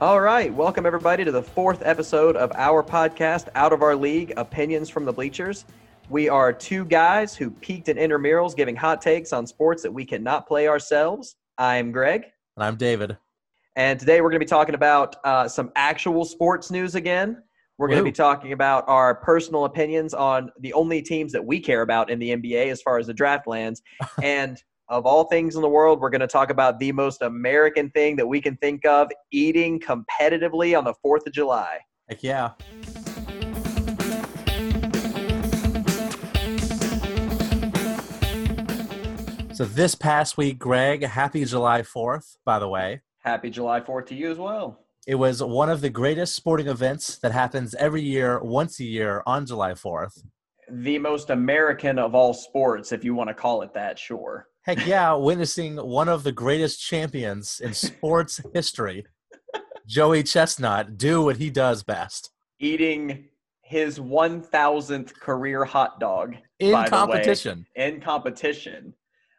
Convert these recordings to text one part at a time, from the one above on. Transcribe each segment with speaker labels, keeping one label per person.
Speaker 1: All right, welcome everybody to the fourth episode of our podcast, Out of Our League Opinions from the Bleachers. We are two guys who peaked in intramurals giving hot takes on sports that we cannot play ourselves. I'm Greg.
Speaker 2: And I'm David.
Speaker 1: And today we're going to be talking about uh, some actual sports news again. We're going to be talking about our personal opinions on the only teams that we care about in the NBA as far as the draft lands. and of all things in the world, we're going to talk about the most American thing that we can think of eating competitively on the 4th of July.
Speaker 2: Heck yeah. So this past week, Greg, happy July 4th, by the way.
Speaker 1: Happy July 4th to you as well.
Speaker 2: It was one of the greatest sporting events that happens every year, once a year on July 4th.
Speaker 1: The most American of all sports, if you want to call it that, sure.
Speaker 2: Heck yeah, witnessing one of the greatest champions in sports history, Joey Chestnut, do what he does best.
Speaker 1: Eating his 1000th career hot dog
Speaker 2: in competition.
Speaker 1: Way, in competition.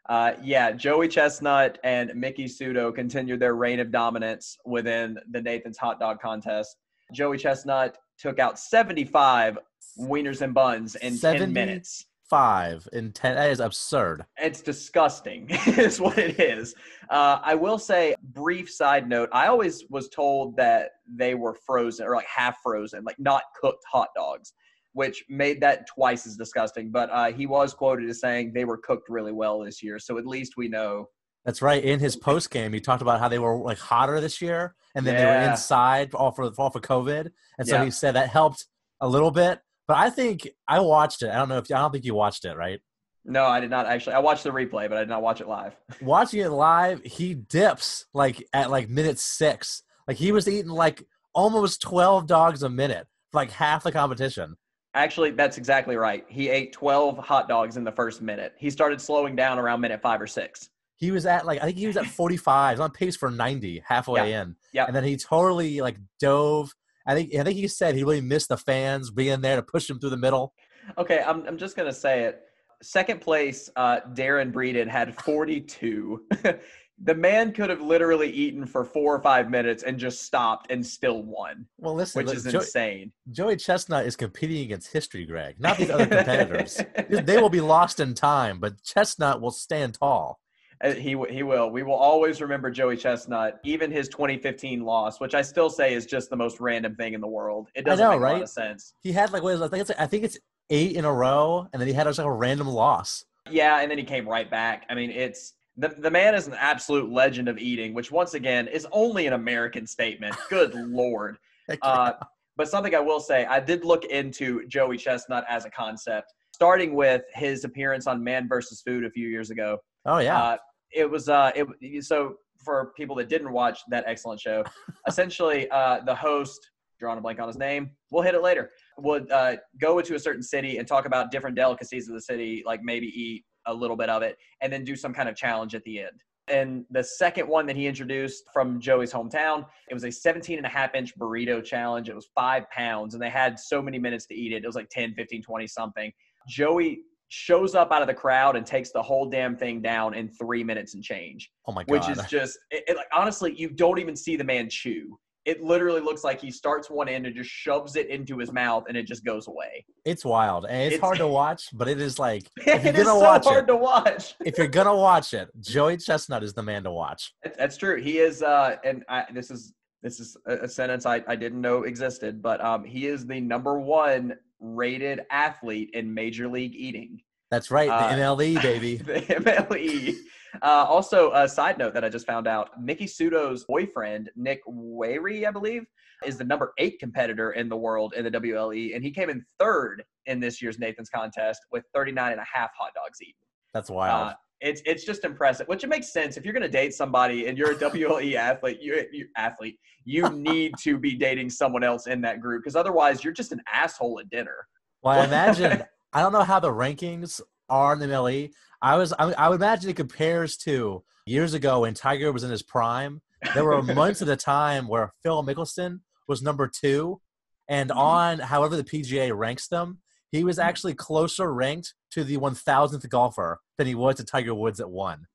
Speaker 1: Uh, yeah, Joey Chestnut and Miki Sudo continued their reign of dominance within the Nathan's hot dog contest. Joey Chestnut took out 75 wieners and buns in 10 minutes.
Speaker 2: Five in 10. That is absurd.
Speaker 1: It's disgusting, is what it is. Uh, I will say, brief side note I always was told that they were frozen or like half frozen, like not cooked hot dogs which made that twice as disgusting. But uh, he was quoted as saying they were cooked really well this year, so at least we know.
Speaker 2: That's right. In his post game, he talked about how they were like hotter this year, and then yeah. they were inside all for all for COVID, and so yeah. he said that helped a little bit. But I think I watched it. I don't know if I don't think you watched it, right?
Speaker 1: No, I did not actually. I watched the replay, but I did not watch it live.
Speaker 2: Watching it live, he dips like at like minute six. Like he was eating like almost twelve dogs a minute, like half the competition.
Speaker 1: Actually, that's exactly right. He ate 12 hot dogs in the first minute. He started slowing down around minute five or six.
Speaker 2: He was at like I think he was at 45. He's on pace for 90 halfway
Speaker 1: yeah.
Speaker 2: in.
Speaker 1: Yeah.
Speaker 2: And then he totally like dove. I think I think he said he really missed the fans being there to push him through the middle.
Speaker 1: Okay, I'm I'm just gonna say it. Second place, uh, Darron Breeden had 42. the man could have literally eaten for four or five minutes and just stopped and still won.
Speaker 2: Well, listen,
Speaker 1: which is insane.
Speaker 2: Joey Chestnut is competing against history, Greg, not these other competitors. they will be lost in time, but Chestnut will stand tall.
Speaker 1: Uh, he he will. We will always remember Joey Chestnut, even his 2015 loss, which I still say is just the most random thing in the world. It doesn't know, make right? a lot of sense.
Speaker 2: He had like what is I think it's I think it's eight in a row, and then he had like a random loss.
Speaker 1: Yeah, and then he came right back. I mean, it's the, the man is an absolute legend of eating, which once again is only an American statement. Good lord. Uh, but something I will say, I did look into Joey Chestnut as a concept, starting with his appearance on Man versus Food a few years ago.
Speaker 2: Oh yeah.
Speaker 1: Uh, it was uh, it so for people that didn't watch that excellent show, essentially uh, the host, drawing a blank on his name, we'll hit it later, would uh, go into a certain city and talk about different delicacies of the city, like maybe eat a little bit of it, and then do some kind of challenge at the end. And the second one that he introduced from Joey's hometown, it was a 17 and a half inch burrito challenge. It was five pounds, and they had so many minutes to eat it. It was like 10, 15, 20 something. Joey shows up out of the crowd and takes the whole damn thing down in three minutes and change.
Speaker 2: Oh my god!
Speaker 1: Which is just it, it, like honestly, you don't even see the man chew it literally looks like he starts one end and just shoves it into his mouth and it just goes away.
Speaker 2: It's wild and it's, it's hard to watch, but it is like
Speaker 1: if you're gonna so watch hard
Speaker 2: it,
Speaker 1: to watch.
Speaker 2: if you're gonna watch it, Joey Chestnut is the man to watch.
Speaker 1: That's true. He is, uh, and I, this is this is a, sentence I, I didn't know existed, but um, he is the number one rated athlete in Major League Eating.
Speaker 2: That's right, the uh, MLE baby.
Speaker 1: the MLE. Uh, also, a side note that I just found out: Miki Sudo's boyfriend, Nick Wehry, I believe, is the number eight competitor in the world in the WLE, and he came in third in this year's Nathan's contest with 39 and a half hot dogs eaten.
Speaker 2: That's wild.
Speaker 1: Uh, it's it's just impressive, which it makes sense if you're going to date somebody and you're a WLE athlete, you, you athlete, you need to be dating someone else in that group because otherwise you're just an asshole at dinner.
Speaker 2: Well, I imagine I don't know how the rankings are in the MLE. I was I, I would imagine it compares to years ago when Tiger was in his prime. There were months at a time where Phil Mickelson was number two, and mm-hmm. on however the PGA ranks them, he was actually closer ranked to the 1000th golfer than he was to Tiger Woods at one.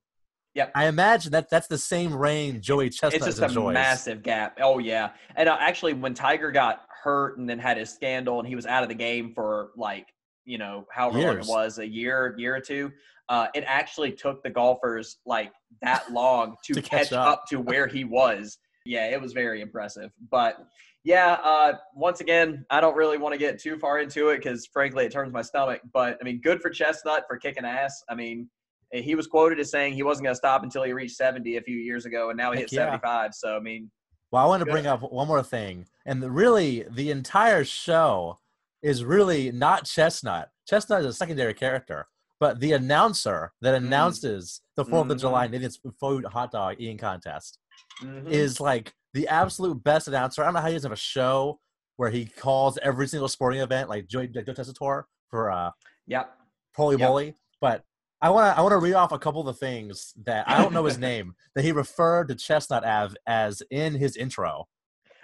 Speaker 1: Yep.
Speaker 2: I imagine that that's the same range Joey Chestnut
Speaker 1: it's just a
Speaker 2: enjoys.
Speaker 1: massive gap. Oh yeah, and uh, actually, when Tiger got hurt and then had his scandal, and he was out of the game for like you know however long it was, a year, year or two. Uh, it actually took the golfers like that long to,
Speaker 2: To
Speaker 1: catch,
Speaker 2: catch
Speaker 1: up.
Speaker 2: up.
Speaker 1: to where he was. Yeah, it was very impressive. But yeah, uh, once again, I don't really want to get too far into it because frankly, it turns my stomach. But I mean, good for Chestnut for kicking ass. I mean, he was quoted as saying he wasn't going to stop until he reached 70 a few years ago, and now he
Speaker 2: Heck
Speaker 1: hit
Speaker 2: yeah.
Speaker 1: 75. So I mean,
Speaker 2: Well, I want to
Speaker 1: Good.
Speaker 2: bring up one more thing, and the, really, the entire show is really not Chestnut. Chestnut is a secondary character, but the announcer that
Speaker 1: Mm.
Speaker 2: announces the Fourth of
Speaker 1: Mhm.
Speaker 2: July Nathan's Food Hot Dog Eating Contest
Speaker 1: mhm.
Speaker 2: is like the absolute best announcer. I don't know how he doesn't have a show where he calls every single sporting event, like Joey like Joe Tessitore for uh,
Speaker 1: yep.
Speaker 2: Holy
Speaker 1: Yep.
Speaker 2: Moly. But I want to I want to read off a couple of the things that I don't know his name that he referred to Chestnut Ave as in his intro.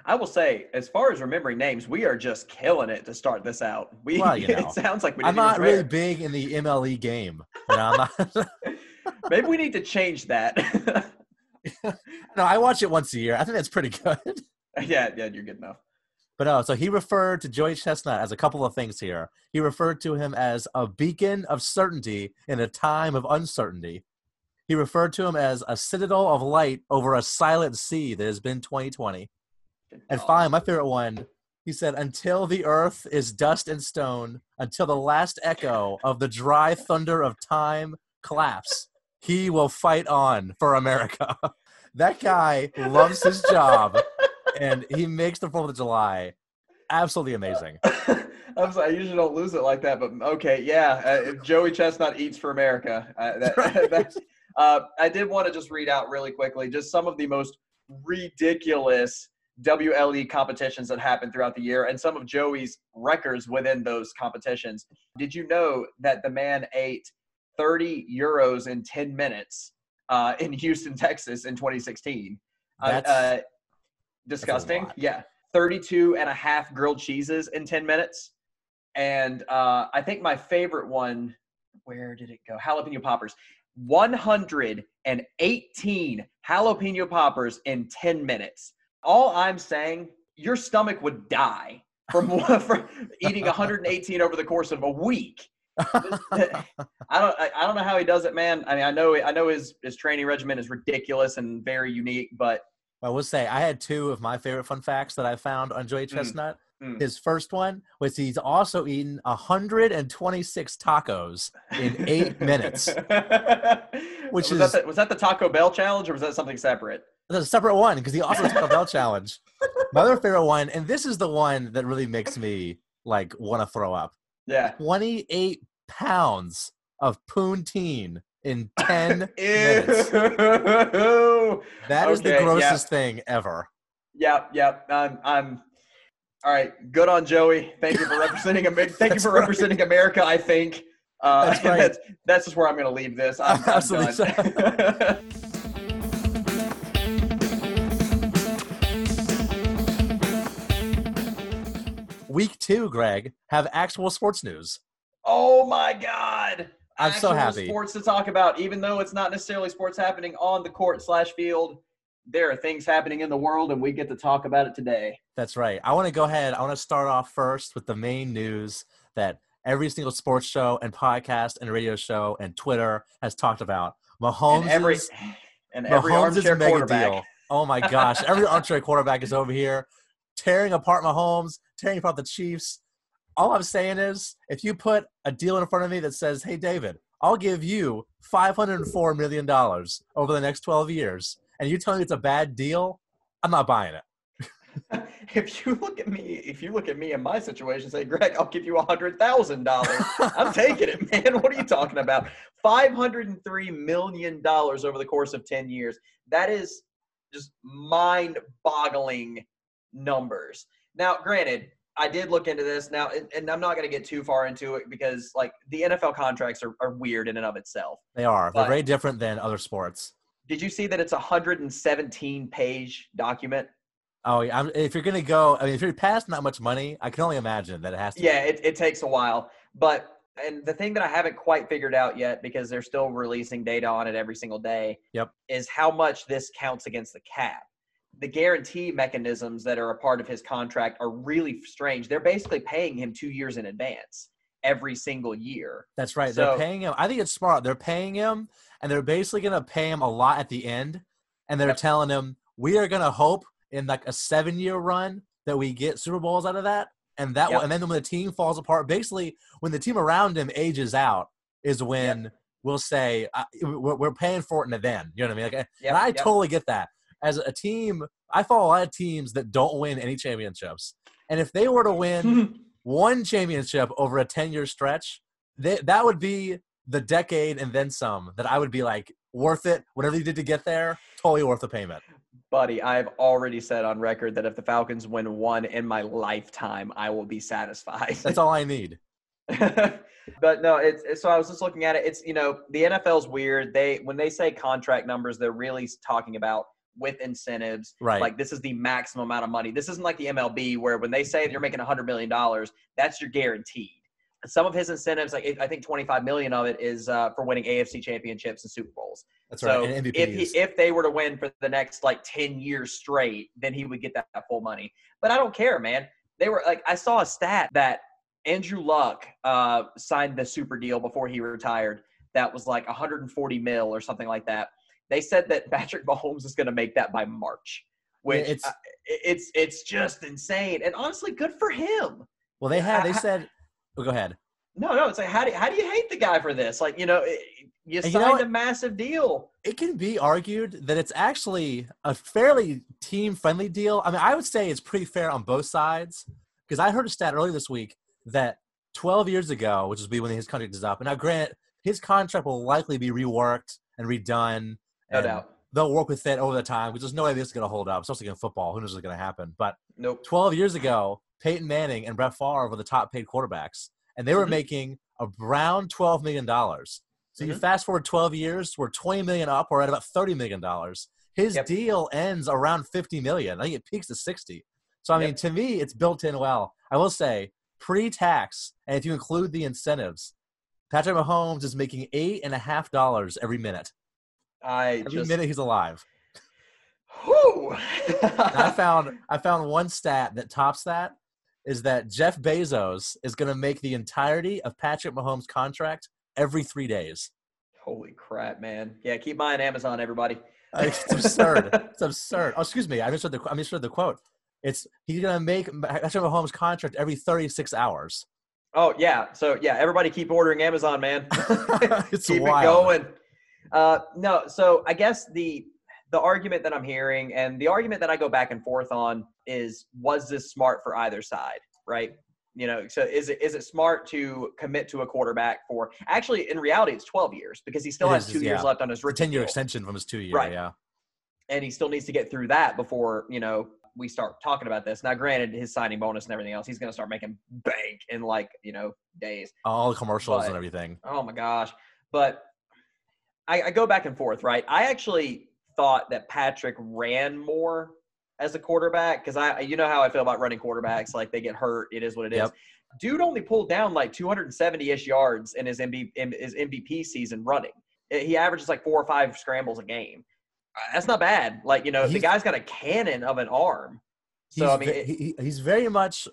Speaker 1: I will say, as far as remembering names, we are just killing it to start this out. We
Speaker 2: Well, you know.
Speaker 1: it sounds like we.
Speaker 2: I'm not really big in the MLE game. You know, I'm not,
Speaker 1: Maybe we need to change that.
Speaker 2: no, I watch it once a year. I think that's pretty good.
Speaker 1: yeah, yeah, you're good enough.
Speaker 2: But no, so he referred to Joey Chestnut as a couple of things here. He referred to him as a beacon of certainty in a time of uncertainty. He referred to him as a citadel of light over a silent sea that has been 2020. And finally, my favorite one, he said, Until the earth is dust and stone, until the last echo of the dry thunder of time collapse, he will fight on for America. that guy loves his job, and he makes the 4th of July absolutely amazing.
Speaker 1: I'm sorry, I usually don't lose it like that, but okay, yeah. Uh, Joey Chestnut eats for America. Uh, that, that's, uh, I did want to just read out really quickly just some of the most ridiculous WLE competitions that happened throughout the year and some of Joey's records within those competitions. Did you know that the man ate 30 euros in 10 minutes uh, in Houston, Texas in 2016? Uh,
Speaker 2: That's-
Speaker 1: uh, disgusting.
Speaker 2: lot.
Speaker 1: Yeah. 32 and a half grilled cheeses in 10 minutes. And uh, I think my favorite one, where did it go? Jalapeno poppers. 118 jalapeno poppers in 10 minutes. All I'm saying, your stomach would die from, from eating 118 over the course of a week. I don't I, don't know how he does it, man. I mean, I know I know his his training regimen is ridiculous and very unique, but
Speaker 2: I will say, I had two of my favorite fun facts that I found on Joey Chestnut.
Speaker 1: mm.
Speaker 2: His first one was he's also eaten 126 tacos in eight minutes. Which
Speaker 1: was
Speaker 2: is-
Speaker 1: that the, was that the Taco Bell challenge or was that something separate?
Speaker 2: That's a separate one because he also a bell challenge. My other favorite one, and this is the one that really makes me like want to throw up.
Speaker 1: Yeah.
Speaker 2: 28 pounds of poutine in 10 minutes. That is the
Speaker 1: Okay, yeah.
Speaker 2: grossest thing ever.
Speaker 1: Yep, yep. I'm I'm all right. Good on Joey. Thank you for representing America. Thank you for
Speaker 2: right.
Speaker 1: representing America. I think. Uh,
Speaker 2: That's right.
Speaker 1: That's, that's just where I'm going to leave this. I'm, I'm
Speaker 2: Absolutely
Speaker 1: done.
Speaker 2: Week two, Greg, have actual sports news.
Speaker 1: oh my God!
Speaker 2: I'm so happy.
Speaker 1: Sports to talk about, even though it's not necessarily sports happening on the court slash field. There are things happening in the world, and we get to talk about it today.
Speaker 2: That's right. I want to go ahead. I want to start off first with the main news that every single sports show and podcast and radio show and Twitter has talked about. Mahomes
Speaker 1: and every and every
Speaker 2: Mahomes'
Speaker 1: armchair
Speaker 2: mega
Speaker 1: quarterback.
Speaker 2: deal. Oh my gosh! Every armchair quarterback is over here tearing apart Mahomes, tearing apart the Chiefs. All I'm saying is, if you put a deal in front of me that says, "Hey, David, I'll give you 504 million dollars over the next 12 years," and you tell me it's a bad deal, I'm not buying it.
Speaker 1: if you look at me, if you look at me in my situation, say, Greg, I'll give you a hundred thousand dollars. I'm taking it, man. What are you talking about? Five hundred and three million dollars over the course of ten years. That is just mind-boggling numbers. Now, granted, I did look into this now, and, and I'm not going to get too far into it because, like, the NFL contracts are, are weird in and of itself.
Speaker 2: They are. They're very different than other sports.
Speaker 1: Did you see that it's a 117 page document?
Speaker 2: Oh, yeah. I'm, if you're gonna go, I mean, if you're past that much money, I can only imagine that it has to.
Speaker 1: Yeah, it, it takes a while. But And the thing that I haven't quite figured out yet, because they're still releasing data on it every single day,
Speaker 2: Yep.
Speaker 1: is how much this counts against the cap. The guarantee mechanisms that are a part of his contract are really strange. They're basically paying him two years in advance every single year.
Speaker 2: That's right.
Speaker 1: So-
Speaker 2: they're paying him. I think it's smart. They're paying him, and they're basically going to pay him a lot at the end. And they're
Speaker 1: Yep.
Speaker 2: telling him, we are going to hope in like a seven year run that we get Super Bowls out of that. And that, will,
Speaker 1: Yep.
Speaker 2: and then when the team falls apart, basically when the team around him ages out, is when we'll say uh, we're, we're paying for it in then. You know what I mean? Like,
Speaker 1: Yep,
Speaker 2: and I
Speaker 1: yep.
Speaker 2: totally get that. As a team, I follow a lot of teams that don't win any championships, and if they were to win one championship over a 10 year stretch, they, that would be the decade and then some that I would be like, worth it. Whatever you did to get there, totally worth the payment.
Speaker 1: Buddy, I've already said on record that if the Falcons win one in my lifetime, I will be satisfied.
Speaker 2: That's all I need.
Speaker 1: but no, it's, it's so I was just looking at it. It's you know the NFL's weird. They when they say contract numbers, they're really talking about with incentives.
Speaker 2: Right.
Speaker 1: Like this is the maximum amount of money. This isn't like the MLB where when they say you're making a hundred million dollars, that's your guaranteed. Some of his incentives, like I think 25 million of it is uh, for winning AFC championships and Super Bowls.
Speaker 2: That's
Speaker 1: So
Speaker 2: right.
Speaker 1: If he, if they were to win for the next like 10 years straight, then he would get that full money. But I don't care, man. They were like I saw a stat that Andrew Luck uh, signed the super deal before he retired. That was like 140 mil or something like that. They said that Patrick Mahomes is going to make that by March, which
Speaker 2: it's-
Speaker 1: uh, it's it's just insane. And honestly, good for him.
Speaker 2: well, they had, they said, oh, go ahead.
Speaker 1: No, no, it's like how do how do you hate the guy for this? Like you know, it- you
Speaker 2: And you
Speaker 1: signed
Speaker 2: know
Speaker 1: a massive deal.
Speaker 2: It can be argued that it's actually a fairly team friendly deal. I mean, I would say it's pretty fair on both sides because I heard a stat earlier this week that 12 years ago, which will be when his contract is up, and now grant his contract will likely be reworked and redone.
Speaker 1: No doubt.
Speaker 2: They'll work with it over the time because there's no way this is going to hold up, especially in football. Who knows what's going to happen? But
Speaker 1: Nope.
Speaker 2: 12 years ago, Peyton Manning and Brett Favre were the top paid quarterbacks, and they were
Speaker 1: Mhm.
Speaker 2: making around $12 million. So you
Speaker 1: Mhm.
Speaker 2: fast forward 12 years, we're 20 million up, we're at about 30 million dollars. His
Speaker 1: Yep.
Speaker 2: deal ends around 50 million. I think it peaks to 60. So I mean,
Speaker 1: Yep.
Speaker 2: to me, it's built in well. I will say, pre-tax, and if you include the incentives, Patrick Mahomes is making eight and a half dollars every minute.
Speaker 1: I
Speaker 2: Every
Speaker 1: just
Speaker 2: minute he's alive. And I found I found one stat that tops that is that Jeff Bezos is going to make the entirety of Patrick Mahomes' contract every three days.
Speaker 1: Holy crap, man! Yeah, keep buying Amazon, everybody.
Speaker 2: Uh, it's absurd. it's absurd. Oh, excuse me. I misread the I misread the quote. It's he's going to make Patrick Mahomes' contract every 36 hours.
Speaker 1: Oh yeah, so yeah, everybody keep ordering Amazon, man.
Speaker 2: It's
Speaker 1: keep
Speaker 2: wild.
Speaker 1: it going. Uh, no, so I guess the the argument that I'm hearing and the argument that I go back and forth on is was this smart for either side, right? You know, so is it is it smart to commit to a quarterback for actually in reality it's 12 years because he still
Speaker 2: It
Speaker 1: has
Speaker 2: is,
Speaker 1: two years left on his
Speaker 2: A
Speaker 1: rookie
Speaker 2: 10 year extension from his two year.
Speaker 1: Right.
Speaker 2: Yeah.
Speaker 1: and he still needs to get through that before you know we start talking about this. Now, granted, his signing bonus and everything else, he's going to start making bank in like you know days.
Speaker 2: All the commercials
Speaker 1: But-
Speaker 2: and everything.
Speaker 1: Oh my gosh! But I, I go back and forth, right? I actually thought that Patrick ran more as a quarterback because I, you know how I feel about running quarterbacks. Like they get hurt, it is what it is.
Speaker 2: Yep.
Speaker 1: Dude only pulled down like 270-ish yards in his MVP, in his MVP season running. He averages like four or five scrambles a game. Uh, That's not bad. Like you know, the guy's got a cannon of an arm. So
Speaker 2: he's,
Speaker 1: I mean, it-
Speaker 2: he, he- he's very much,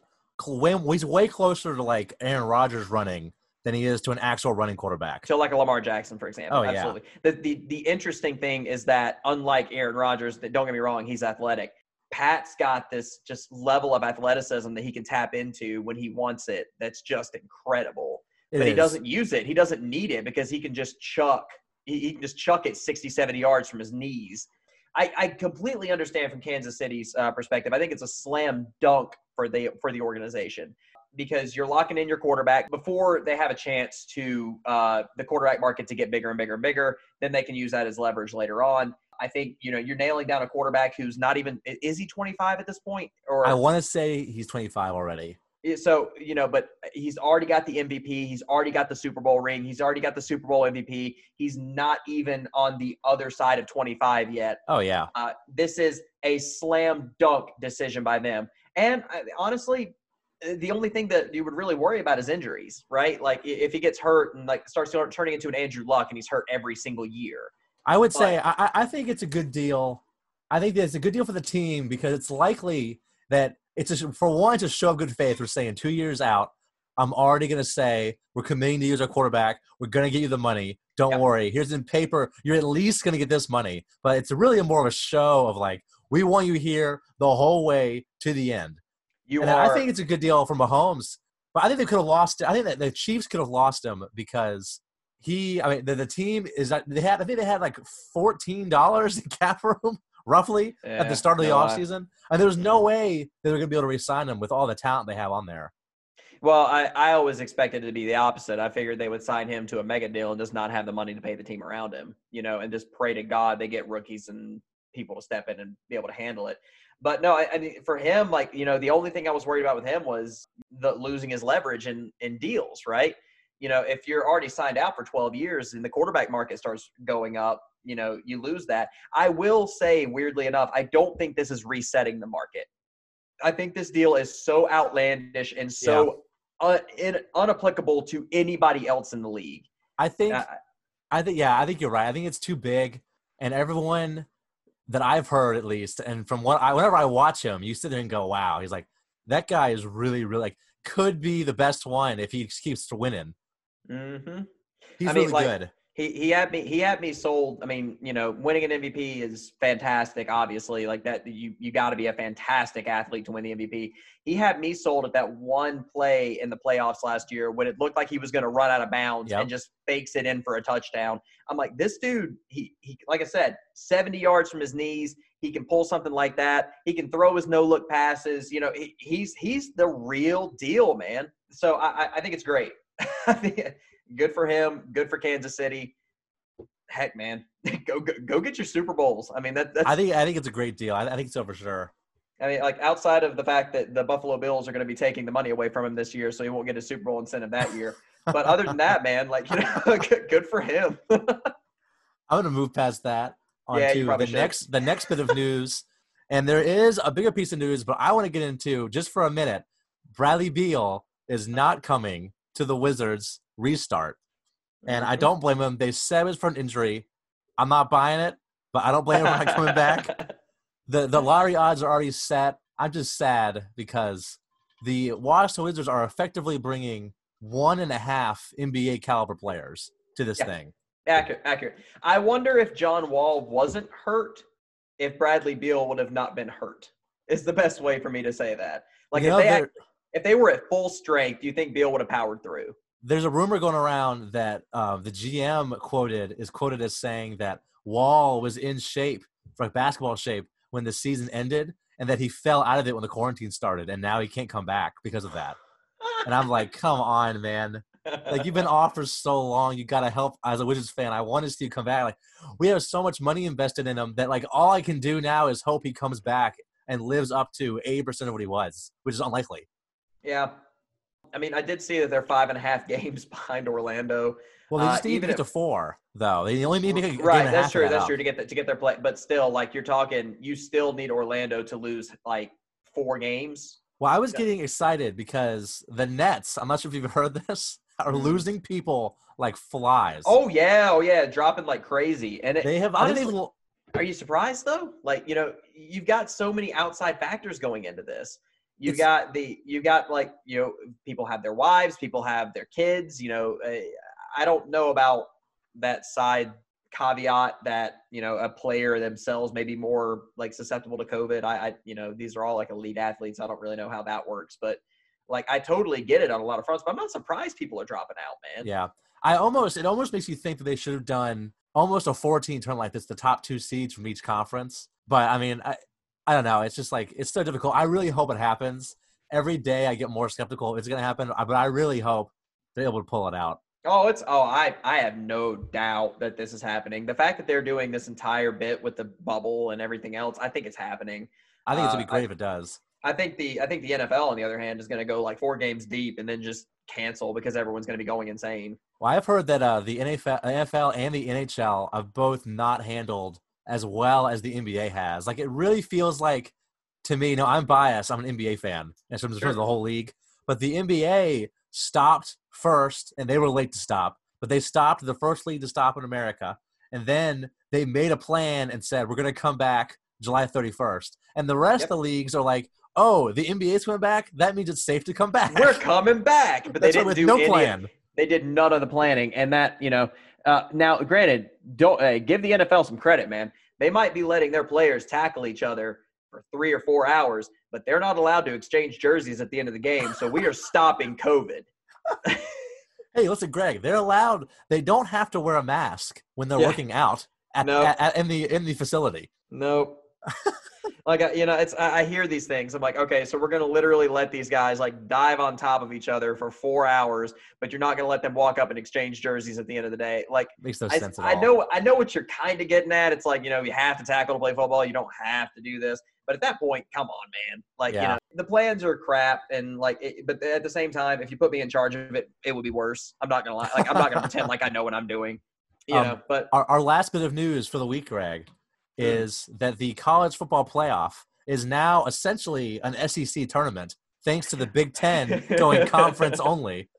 Speaker 2: he's way closer to like Aaron Rodgers running than he is to an actual running quarterback.
Speaker 1: So like a Lamar Jackson, for example.
Speaker 2: Oh, yeah.
Speaker 1: Absolutely. The, the the interesting thing is that unlike Aaron Rodgers, that don't get me wrong, he's athletic. Pat's got this just level of athleticism that he can tap into when he wants it. That's just incredible.
Speaker 2: It
Speaker 1: but he doesn't use it. He doesn't need it because he can just chuck. He, he can just chuck it 60, 70 yards from his knees. I, I completely understand from Kansas City's uh, perspective. I think it's a slam dunk for the for the organization because you're locking in your quarterback before they have a chance to uh, the quarterback market to get bigger and bigger and bigger. Then they can use that as leverage later on. I think you know you're nailing down a quarterback who's not even is he 25 at this point or
Speaker 2: I want to say he's 25 already.
Speaker 1: So, you know, but he's already got the MVP. He's already got the Super Bowl ring. He's already got the Super Bowl MVP. He's not even on the other side of 25 yet.
Speaker 2: Oh yeah,
Speaker 1: Uh, this is a slam dunk decision by them. And I, honestly, uh, Uh, the only thing that you would really worry about is injuries, right? Like if he gets hurt and like starts turning into an Andrew Luck and he's hurt every single year.
Speaker 2: I would say I, I think it's a good deal. I think it's a good deal for the team because it's likely that it's a, for one, to show of good faith. We're saying two years out, I'm already going to say we're committing to use our quarterback. We're going to get you the money. Don't yep. worry. Here's in paper. You're at least going to get this money. But it's really a more of a show of like we want you here the whole way to the end. You and are, I think it's a good deal for Mahomes. But I think they could have lost. I think that the Chiefs could have lost him because he. I mean, the, the team is that they had. I think they had like fourteen dollars in cap room roughly yeah, at the start of the no, offseason. And there was no mm. way they were going to be able to re-sign him with all the talent they have on there.
Speaker 1: Well, I, I always expected it to be the opposite. I figured they would sign him to a mega deal and just not have the money to pay the team around him, you know, and just pray to God they get rookies and people to step in and be able to handle it. But no, I, I mean, for him, like you know, the only thing I was worried about with him was the losing his leverage in in deals, right? You know, if you're already signed out for 12 years and the quarterback market starts going up, you know, you lose that. I will say, weirdly enough, I don't think this is resetting the market. I think this deal is so outlandish and so uh, in, unapplicable to anybody else in the league.
Speaker 2: I think, uh, I think, yeah, I think you're right. I think it's too big, and everyone that I've heard at least, and from what I, whenever I watch him, you sit there and go, "Wow," he's like, that guy is really, really like could be the best one if he keeps winning.
Speaker 1: Mm-hmm.
Speaker 2: He's I mean, really like, good
Speaker 1: he he had me he had me sold. I mean, you know, winning an MVP is fantastic. Obviously, like that, you you got to be a fantastic athlete to win the MVP. He had me sold at that one play in the playoffs last year when it looked like he was going to run out of bounds yep. and just fakes it in for a touchdown. I'm like, this dude, he he, like I said, 70 yards from his knees. He can pull something like that. He can throw his no look passes. You know, he, he's he's the real deal, man. So I I think it's great. good for him. Good for Kansas City. Heck, man, go, go go get your Super Bowls. I mean, that, that's.
Speaker 2: I think I think it's a great deal. I, I think so for sure.
Speaker 1: I mean, like outside of the fact that the Buffalo Bills are going to be taking the money away from him this year, so he won't get a Super Bowl incentive that year. but other than that, man, like you know, good, good for him.
Speaker 2: I'm going to move past that on yeah, to the should. next the next bit of news, and there is a bigger piece of news, but I want to get into just for a minute. Bradley Beal is not coming to the Wizards restart. And I mm-hmm. don't blame him. They said it was for an injury. I'm not buying it, but I don't blame him for not coming back. The the lottery odds are already set. I'm just sad because the Washington Wizards are effectively bringing one and a half NBA caliber players to this yeah. thing.
Speaker 1: Accurate, accurate. I wonder if John Wall wasn't hurt, if Bradley Beal would have not been hurt. Is the best way for me to say that. Like you if know, they if they were at full strength, do you think Beal would have powered through?
Speaker 2: There's a rumor going around that uh, the GM quoted is quoted as saying that Wall was in shape, like basketball shape, when the season ended, and that he fell out of it when the quarantine started, and now he can't come back because of that. and I'm like, come on, man. Like you've been off for so long, you gotta help. As a Wizards fan, I want to see you come back. Like we have so much money invested in him that like all I can do now is hope he comes back and lives up to eighty percent of what he was, which is unlikely.
Speaker 1: Yeah, I mean, I did see that they're five and a half games behind Orlando.
Speaker 2: Well, they just uh, need to get if, to four, though. They only need to get
Speaker 1: right. that's true. That's
Speaker 2: up.
Speaker 1: true to get the, to get their play. But still, like you're talking, you still need Orlando to lose like four games.
Speaker 2: Well, I was getting excited because the Nets. I'm not sure if you've heard this. Are mm-hmm. losing people like flies.
Speaker 1: Oh yeah, oh yeah, dropping like crazy. And it,
Speaker 2: they have. Honestly,
Speaker 1: are you surprised though? Like you know, you've got so many outside factors going into this you it's, got the you got like you know people have their wives people have their kids you know uh, i don't know about that side caveat that you know a player themselves may be more like susceptible to covid. I, I you know these are all like elite athletes. I don't really know how that works but like i totally get it on a lot of fronts but i'm not surprised people are dropping out man.
Speaker 2: Yeah. I almost it almost makes you think that they should have done almost a 14 turn like this the top two seeds from each conference. But i mean I, I don't know. It's just like it's so difficult. I really hope it happens. Every day I get more skeptical it's going to happen, but I really hope they're able to pull it out.
Speaker 1: Oh, it's oh, I I have no doubt that this is happening. The fact that they're doing this entire bit with the bubble and everything else, I think it's happening.
Speaker 2: I think it's gonna be uh, great uh, if it does.
Speaker 1: I think the I think the NFL on the other hand is going to go like four games deep and then just cancel because everyone's going to be going insane.
Speaker 2: Well, I've heard that uh, the NFL, NFL and the NHL have both not handled as well as the NBA has. Like it really feels like to me. No, I'm biased. I'm an NBA fan in terms, sure. of the whole league, but the NBA stopped first, and they were late to stop. But they stopped the first league to stop in America, and then they made a plan and said we're going to come back July 31st. And the rest
Speaker 1: Yep.
Speaker 2: of the leagues are like, oh, the NBA's coming back. That means it's safe to come back.
Speaker 1: We're coming back, but they didn't do
Speaker 2: no
Speaker 1: any-
Speaker 2: plan.
Speaker 1: They did none of the planning, and that you know. Uh, now, granted, don't uh, give the NFL some credit, man. They might be letting their players tackle each other for three or four hours, but they're not allowed to exchange jerseys at the end of the game. So we are stopping COVID.
Speaker 2: Hey, listen, Greg. They're allowed. They don't have to wear a mask when they're
Speaker 1: Yeah.
Speaker 2: working out at,
Speaker 1: No.
Speaker 2: at, at- in the in the facility.
Speaker 1: Nope. like I- you know, it's I hear these things. I'm like, okay, so we're gonna literally let these guys like dive on top of each other for four hours, but you're not gonna let them walk up and exchange jerseys at the end of the day. Like
Speaker 2: Makes no
Speaker 1: I,
Speaker 2: sense at
Speaker 1: I
Speaker 2: all.
Speaker 1: know I know what you're kind of getting at. It's like you know you have to tackle to play football. You don't have to do this. But at that point, come on, man. Like you know the plans are crap, and like, it, but at the same time, if you put me in charge of it, it would be worse. I'm not gonna lie. Like I'm not gonna pretend like I know what I'm doing. You
Speaker 2: Um,
Speaker 1: know, but
Speaker 2: Our, our last bit of news for the week, Greg. Is that the college football playoff is now essentially an SEC tournament, thanks to the Big Ten going conference only.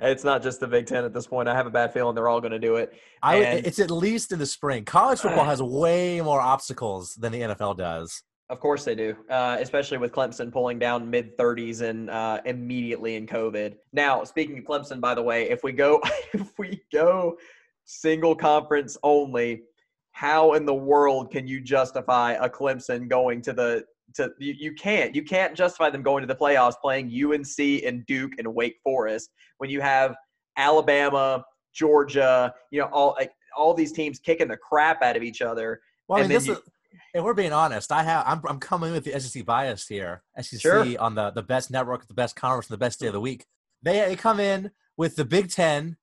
Speaker 1: it's not just the Big Ten at this point. I have a bad feeling they're all going to do it.
Speaker 2: I, it's at least in the spring. College football has way more obstacles than the NFL does.
Speaker 1: Of course they do, uh, especially with Clemson pulling down mid 30s and uh, immediately in COVID. Now, speaking of Clemson, by the way, if we go if we go single conference only, how in the world can you justify a Clemson going to the to you, you can't you can't justify them going to the playoffs playing UNC and Duke and Wake Forest when you have Alabama, Georgia, you know all like all these teams kicking the crap out of each other.
Speaker 2: Well, I
Speaker 1: And
Speaker 2: mean, this is, if we're being honest, I have I'm, I'm coming with the SEC bias here. SEC
Speaker 1: Sure.
Speaker 2: on the the best network, the best conference, the best day of mm. the week. They, they come in with the Big Ten.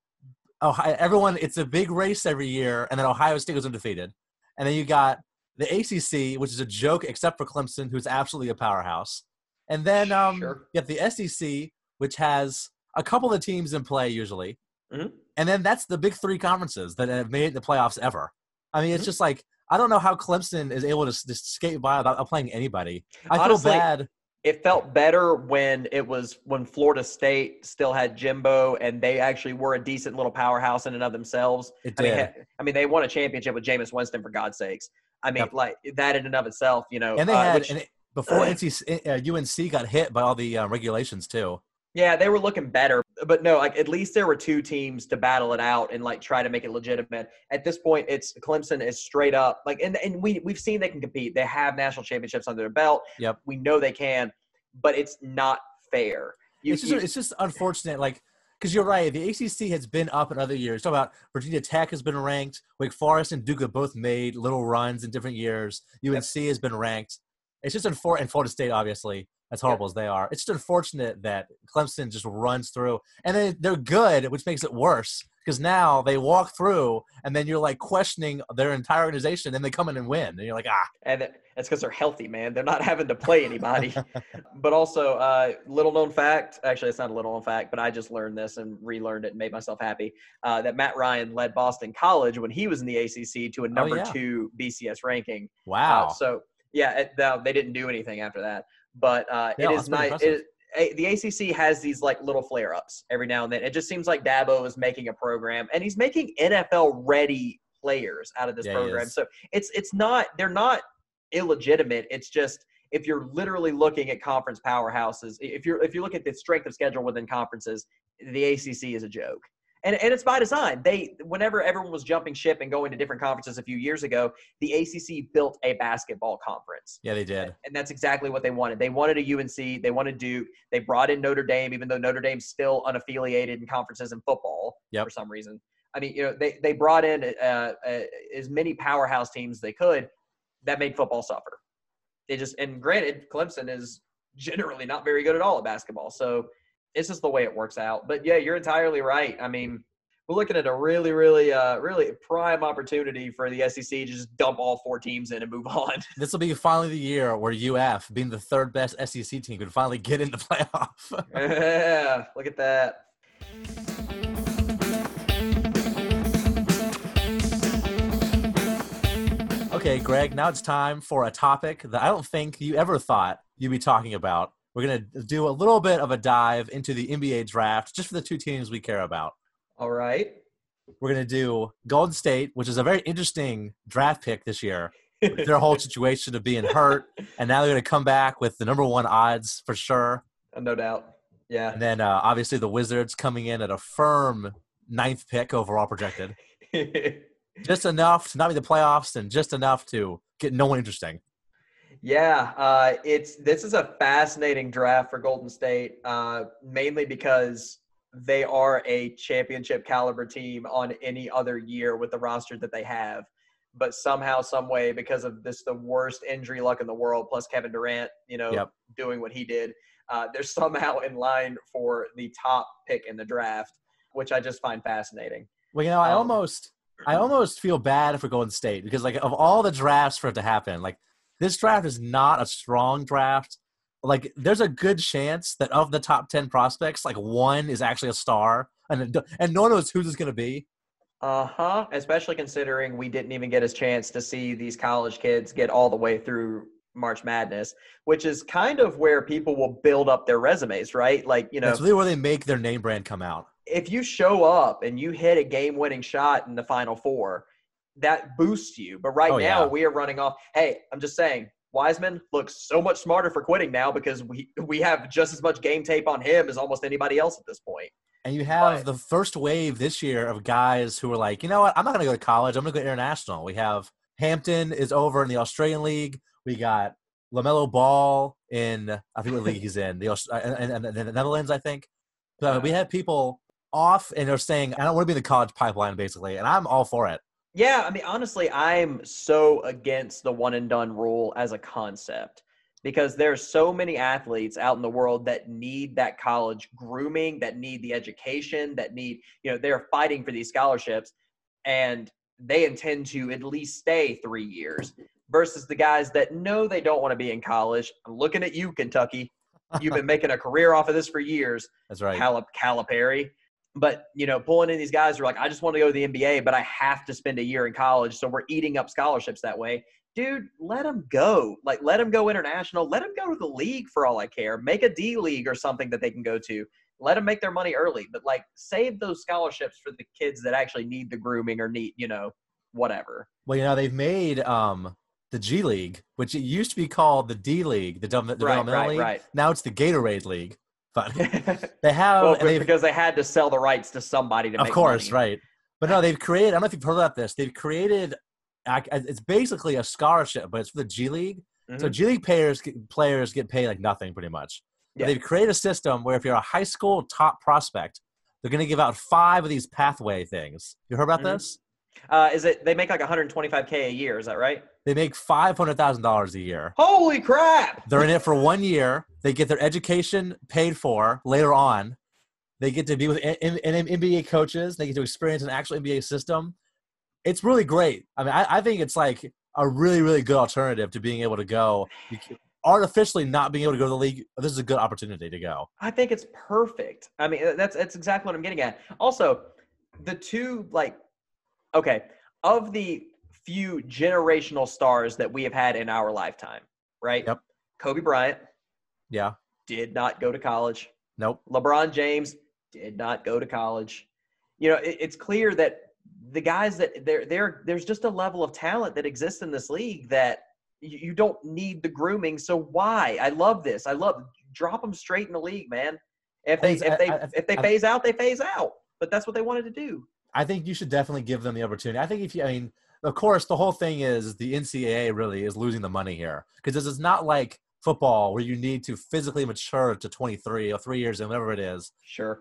Speaker 2: Ohio, everyone, it's a big race every year, and then Ohio State goes undefeated, and then you got the ACC, which is a joke except for Clemson, who's absolutely a powerhouse, and then um,
Speaker 1: Sure.
Speaker 2: you have the SEC, which has a couple of teams in play usually,
Speaker 1: Mhm.
Speaker 2: and then that's the big three conferences that have made the playoffs ever. I mean, it's
Speaker 1: Mhm.
Speaker 2: just like I don't know how Clemson is able to just skate by without playing anybody. I
Speaker 1: Honestly,
Speaker 2: feel bad.
Speaker 1: It felt better when it was when Florida State still had Jimbo and they actually were a decent little powerhouse in and of themselves.
Speaker 2: It
Speaker 1: I mean,
Speaker 2: did,
Speaker 1: I mean, they won a championship with Jameis Winston for God's sakes. I mean,
Speaker 2: Yep.
Speaker 1: like that in and of itself, you know.
Speaker 2: and they
Speaker 1: uh,
Speaker 2: had
Speaker 1: which-
Speaker 2: and it, before NC, uh, UNC got hit by all the uh, regulations too.
Speaker 1: Yeah, they were looking better, but no, like at least there were two teams to battle it out and like try to make it legitimate. At this point, it's Clemson is straight up like, and and we we've seen they can compete. They have national championships under their belt.
Speaker 2: Yep.
Speaker 1: we know they can, but it's not fair. You,
Speaker 2: it's just
Speaker 1: you-
Speaker 2: it's just unfortunate, like because you're right. The ACC has been up in other years. Talk about Virginia Tech has been ranked. Wake Forest and Duke have both made little runs in different years. UNC has been ranked. It's just unfortunate, and Florida State, obviously, as horrible as they are. It's just unfortunate that Clemson just runs through, and then they're good, which makes it worse because now they walk through, and then you're like questioning their entire organization, and they come in and win, and you're like, ah,
Speaker 1: and it's because they're healthy, man. They're not having to play anybody. but also, uh, little known fact. Actually, it's not a little known fact, but I just learned this and relearned it and made myself happy. Uh, that Matt Ryan led Boston College when he was in the ACC to a number
Speaker 2: yeah.
Speaker 1: two BCS ranking.
Speaker 2: wow.
Speaker 1: Uh, so yeah, it, they didn't do anything after that. But uh,
Speaker 2: Yeah,
Speaker 1: it
Speaker 2: that's
Speaker 1: nice. It, a- the ACC has these like little flare ups every now and then. It just seems like Dabo is making a program, and he's making NFL ready players out of this
Speaker 2: Yeah,
Speaker 1: program. So it's it's not they're not illegitimate. It's just if you're literally looking at conference powerhouses, if you're if you look at the strength of schedule within conferences, the ACC is a joke. And, and it's by design. They whenever everyone was jumping ship and going to different conferences a few years ago, the ACC built a basketball conference.
Speaker 2: yeah, they did.
Speaker 1: And that's exactly what they wanted. They wanted a UNC. They wanted Duke. They brought in Notre Dame, even though Notre Dame's still unaffiliated in conferences in football
Speaker 2: Yep.
Speaker 1: for some reason. I mean, you know, they, they brought in uh, uh, as many powerhouse teams as they could. That made football suffer. They just and granted, Clemson is generally not very good at all at basketball. So it's just the way it works out. But yeah, you're entirely right. I mean, we're looking at a really, really, uh, really prime opportunity for the SEC to just dump all four teams in and move on.
Speaker 2: This will be finally the year where UF, being the third best SEC team, could finally get in the playoff.
Speaker 1: yeah, look at that.
Speaker 2: okay, Greg, now it's time for a topic that I don't think you ever thought you'd be talking about we're going to do a little bit of a dive into the NBA draft just for the two teams we care about.
Speaker 1: All right.
Speaker 2: We're going to do Golden State, which is a very interesting draft pick this year. their whole situation of being hurt, and now they're going to come back with the number one odds for sure.
Speaker 1: No doubt. Yeah.
Speaker 2: And then uh, obviously the Wizards coming in at a firm ninth pick overall projected. just enough to not be the playoffs and just enough to get no one interesting.
Speaker 1: Yeah, uh, it's this is a fascinating draft for Golden State, uh, mainly because they are a championship caliber team on any other year with the roster that they have. But somehow, some way, because of this, the worst injury luck in the world, plus Kevin Durant, you know,
Speaker 2: Yep.
Speaker 1: doing what he did, uh, they're somehow in line for the top pick in the draft, which I just find fascinating.
Speaker 2: Well, you know, I
Speaker 1: Um,
Speaker 2: almost, I almost feel bad for Golden State because, like, of all the drafts for it to happen, like this draft is not a strong draft. Like, there's a good chance that of the top ten prospects, like one is actually a star, and and no one knows who this is going to be.
Speaker 1: Uh huh. Especially considering we didn't even get a chance to see these college kids get all the way through March Madness, which is kind of where people will build up their resumes, right? Like, you know,
Speaker 2: That's really where they make their name brand come out.
Speaker 1: if you show up and you hit a game winning shot in the final four, that boosts you. But right
Speaker 2: Oh,
Speaker 1: now,
Speaker 2: yeah.
Speaker 1: we are running off. Hey, I'm just saying, Wiseman looks so much smarter for quitting now because we, we have just as much game tape on him as almost anybody else at this point.
Speaker 2: And you have
Speaker 1: Right.
Speaker 2: the first wave this year of guys who are like, you know what, I'm not going to go to college. I'm going to go international. We have Hampton is over in the Australian League. We got Lamelo Ball in I think what league he's in the uh, and, and, and the Netherlands, I think. So we have people off and they're saying, I don't want to be in the college pipeline, basically, and I'm all for it.
Speaker 1: Yeah, I mean, honestly, I'm so against the one and done rule as a concept because there's so many athletes out in the world that need that college grooming, that need the education, that need, you know, they're fighting for these scholarships and they intend to at least stay three years versus the guys that know they don't want to be in college. I'm looking at you, Kentucky. You've been making a career off of this for years.
Speaker 2: That's right.
Speaker 1: Calip Calipari. But you know, pulling in these guys who are like, I just want to go to the NBA, but I have to spend a year in college, so we're eating up scholarships that way. Dude, let them go. Like, let them go international. Let them go to the league for all I care. Make a D league or something that they can go to. Let them make their money early, but like, save those scholarships for the kids that actually need the grooming or need, you know, whatever.
Speaker 2: Well, you know, they've made um, the G League, which it used to be called the D League, the, Devel- the
Speaker 1: Right,
Speaker 2: Developmental
Speaker 1: right,
Speaker 2: League.
Speaker 1: right.
Speaker 2: Now it's the Gatorade League. But they have,
Speaker 1: well, because they had to sell the rights to somebody to
Speaker 2: of
Speaker 1: make
Speaker 2: course,
Speaker 1: money.
Speaker 2: right. But no, they've created. I don't know if you've heard about this. They've created. It's basically a scholarship, but it's for the G League. So
Speaker 1: Mhm.
Speaker 2: G League players get, players get paid like nothing, pretty much.
Speaker 1: Yeah.
Speaker 2: They've created a system where if you're a high school top prospect, they're going to give out five of these pathway things. You heard about
Speaker 1: Mhm.
Speaker 2: this?
Speaker 1: Uh, is it they make like 125k a year? Is that right?
Speaker 2: They make five hundred thousand dollars a year.
Speaker 1: Holy crap!
Speaker 2: They're in it for one year. They get their education paid for later on. They get to be with N- NBA coaches. They get to experience an actual NBA system. It's really great. I mean, I, I think it's like a really, really good alternative to being able to go. Artificially not being able to go to the league. This is a good opportunity to go.
Speaker 1: I think it's perfect. I mean, that's that's exactly what I'm getting at. Also, the two like, okay, of the few generational stars that we have had in our lifetime, right?
Speaker 2: Yep.
Speaker 1: Kobe Bryant
Speaker 2: Yeah.
Speaker 1: did not go to college.
Speaker 2: Nope.
Speaker 1: LeBron James did not go to college. You know, it, it's clear that the guys that there there there's just a level of talent that exists in this league that you, you don't need the grooming. So why? I love this. I love drop them straight in the league, man. If they if they if they phase out, they phase out. But that's what they wanted to do.
Speaker 2: I think you should definitely give them the opportunity. I think if you, I mean, of course, the whole thing is the NCAA really is losing the money here because this is not like football where you need to physically mature to 23 or three years and whatever it is.
Speaker 1: Sure.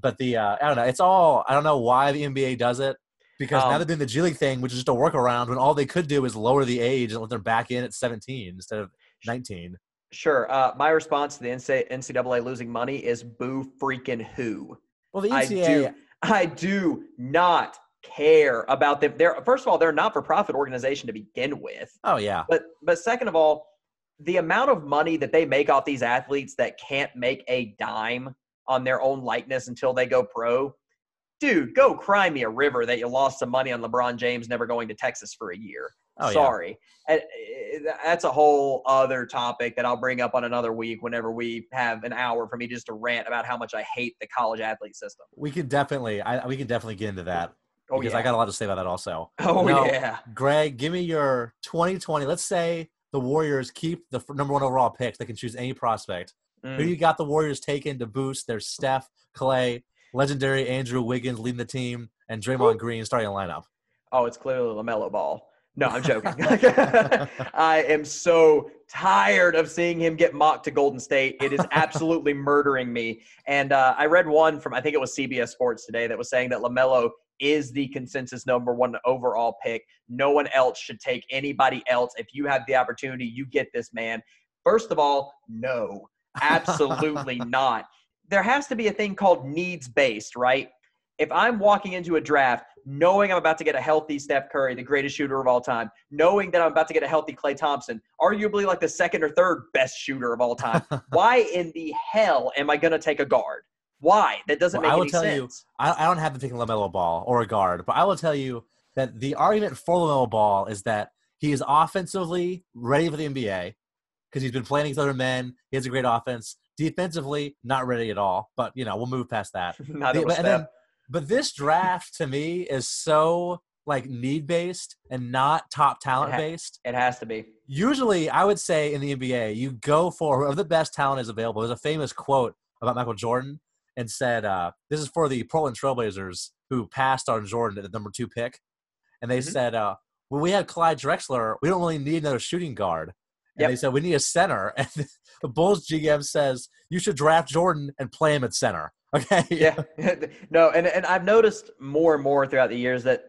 Speaker 2: But the, uh, I don't know, it's all, I don't know why the NBA does it because now
Speaker 1: Um,
Speaker 2: they're doing the G League thing, which is just a workaround when all they could do is lower the age and let them back in at 17 instead of 19.
Speaker 1: Sure. Uh, my response to the NCAA losing money is boo freaking who.
Speaker 2: Well, the
Speaker 1: I
Speaker 2: NCAA,
Speaker 1: do. I do not care about them. They're first of all, they're a not-for-profit organization to begin with.
Speaker 2: oh, yeah.
Speaker 1: But but second of all, the amount of money that they make off these athletes that can't make a dime on their own likeness until they go pro. Dude, go cry me a river that you lost some money on LeBron James never going to Texas for a year.
Speaker 2: Oh, yeah.
Speaker 1: Sorry. And, uh, That's a whole other topic that I'll bring up on another week whenever we have an hour for me just to rant about how much I hate the college athlete system.
Speaker 2: We can definitely, I, we can definitely get into that
Speaker 1: Oh
Speaker 2: because
Speaker 1: yeah.
Speaker 2: I got a lot to say about that also.
Speaker 1: oh
Speaker 2: No.
Speaker 1: yeah.
Speaker 2: Greg, give me your 2020. Let's say the Warriors keep the number one overall pick. They can choose any prospect. Who
Speaker 1: Mm.
Speaker 2: you got the Warriors taking to boost their Steph, Clay, legendary Andrew Wiggins leading the team, and Draymond Green starting a lineup?
Speaker 1: Oh, it's clearly Lamelo Ball. No, I'm joking. I am so tired of seeing him get mocked to Golden State. It is absolutely murdering me. And uh, I read one from I think it was CBS Sports today that was saying that Lamelo is the consensus number one overall pick. No one else should take anybody else. If you have the opportunity, you get this man. First of all, no, absolutely not. There has to be a thing called needs based, right? If I'm walking into a draft knowing I'm about to get a healthy Steph Curry, the greatest shooter of all time, knowing that I'm about to get a healthy Klay Thompson, arguably like the second or third best shooter of all time, why in the hell am I going to take a guard? Why? That doesn't
Speaker 2: Well, I will tell
Speaker 1: sense.
Speaker 2: you, I, I don't have to pick a LaMelo ball or a guard, but I will tell you that the argument for LaMelo ball is that he is offensively ready for the NBA because he's been playing against other men. He has a great offense. Defensively, not ready at all. But you know, we'll move past that.
Speaker 1: Neither
Speaker 2: The- and then-. But this draft to me is so like need based and not top talent based.
Speaker 1: It has to be.
Speaker 2: Usually, I would say in the NBA, you go for whoever the best talent is available. There's a famous quote about Michael Jordan and said, uh, "This is for the Portland Trailblazers who passed on Jordan at the number two pick." And they
Speaker 1: Mhm.
Speaker 2: said, uh, "When we have Clyde Drexler, we don't really need another shooting guard." And
Speaker 1: Yep.
Speaker 2: they said, "We need a center." And the Bulls GM says, "You should draft Jordan and play him at center." Okay.
Speaker 1: yeah no and, and i've noticed more and more throughout the years that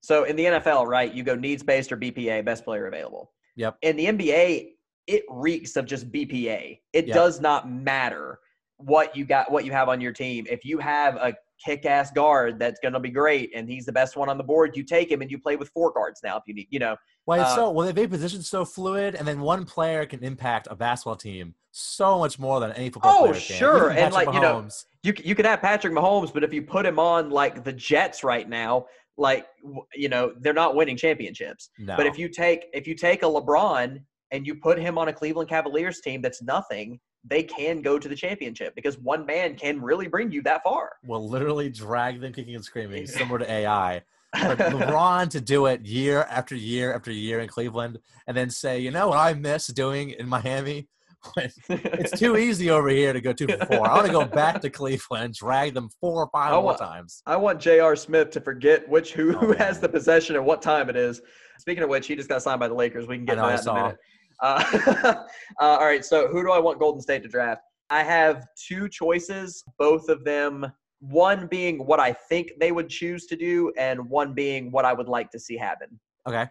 Speaker 1: so in the nfl right you go needs based or bpa best player available
Speaker 2: Yep.
Speaker 1: in the nba it reeks of just bpa it
Speaker 2: Yep.
Speaker 1: does not matter what you got what you have on your team if you have a kick-ass guard that's going to be great and he's the best one on the board you take him and you play with four guards now if you need you know
Speaker 2: Well, it's
Speaker 1: Uh,
Speaker 2: so well, they made positions so fluid, and then one player can impact a basketball team so much more than any football
Speaker 1: Oh,
Speaker 2: player can.
Speaker 1: sure, and,
Speaker 2: Patrick
Speaker 1: like, you know, you you could have Patrick Mahomes, but if you put him on like the Jets right now, like you know they're not winning championships.
Speaker 2: no.
Speaker 1: But if you take if you take a LeBron and you put him on a Cleveland Cavaliers team that's nothing, they can go to the championship because one man can really bring you that far.
Speaker 2: will literally drag them kicking and screaming, similar to AI. But LeBron to do it year after year after year in Cleveland, and then say, you know what I miss doing in Miami? It's too easy over here to go two for four. I want to go back to Cleveland and drag them four or five
Speaker 1: I
Speaker 2: more
Speaker 1: want-
Speaker 2: times.
Speaker 1: I want J.R. Smith to forget which who,
Speaker 2: Oh,
Speaker 1: has the possession and what time it is. Speaking of which, he just got signed by the Lakers. We can get
Speaker 2: know,
Speaker 1: that in a minute. Uh, uh, all right, so who do I want Golden State to draft? I have two choices, both of them, one being what I think they would choose to do, and one being what I would like to see happen.
Speaker 2: Okay.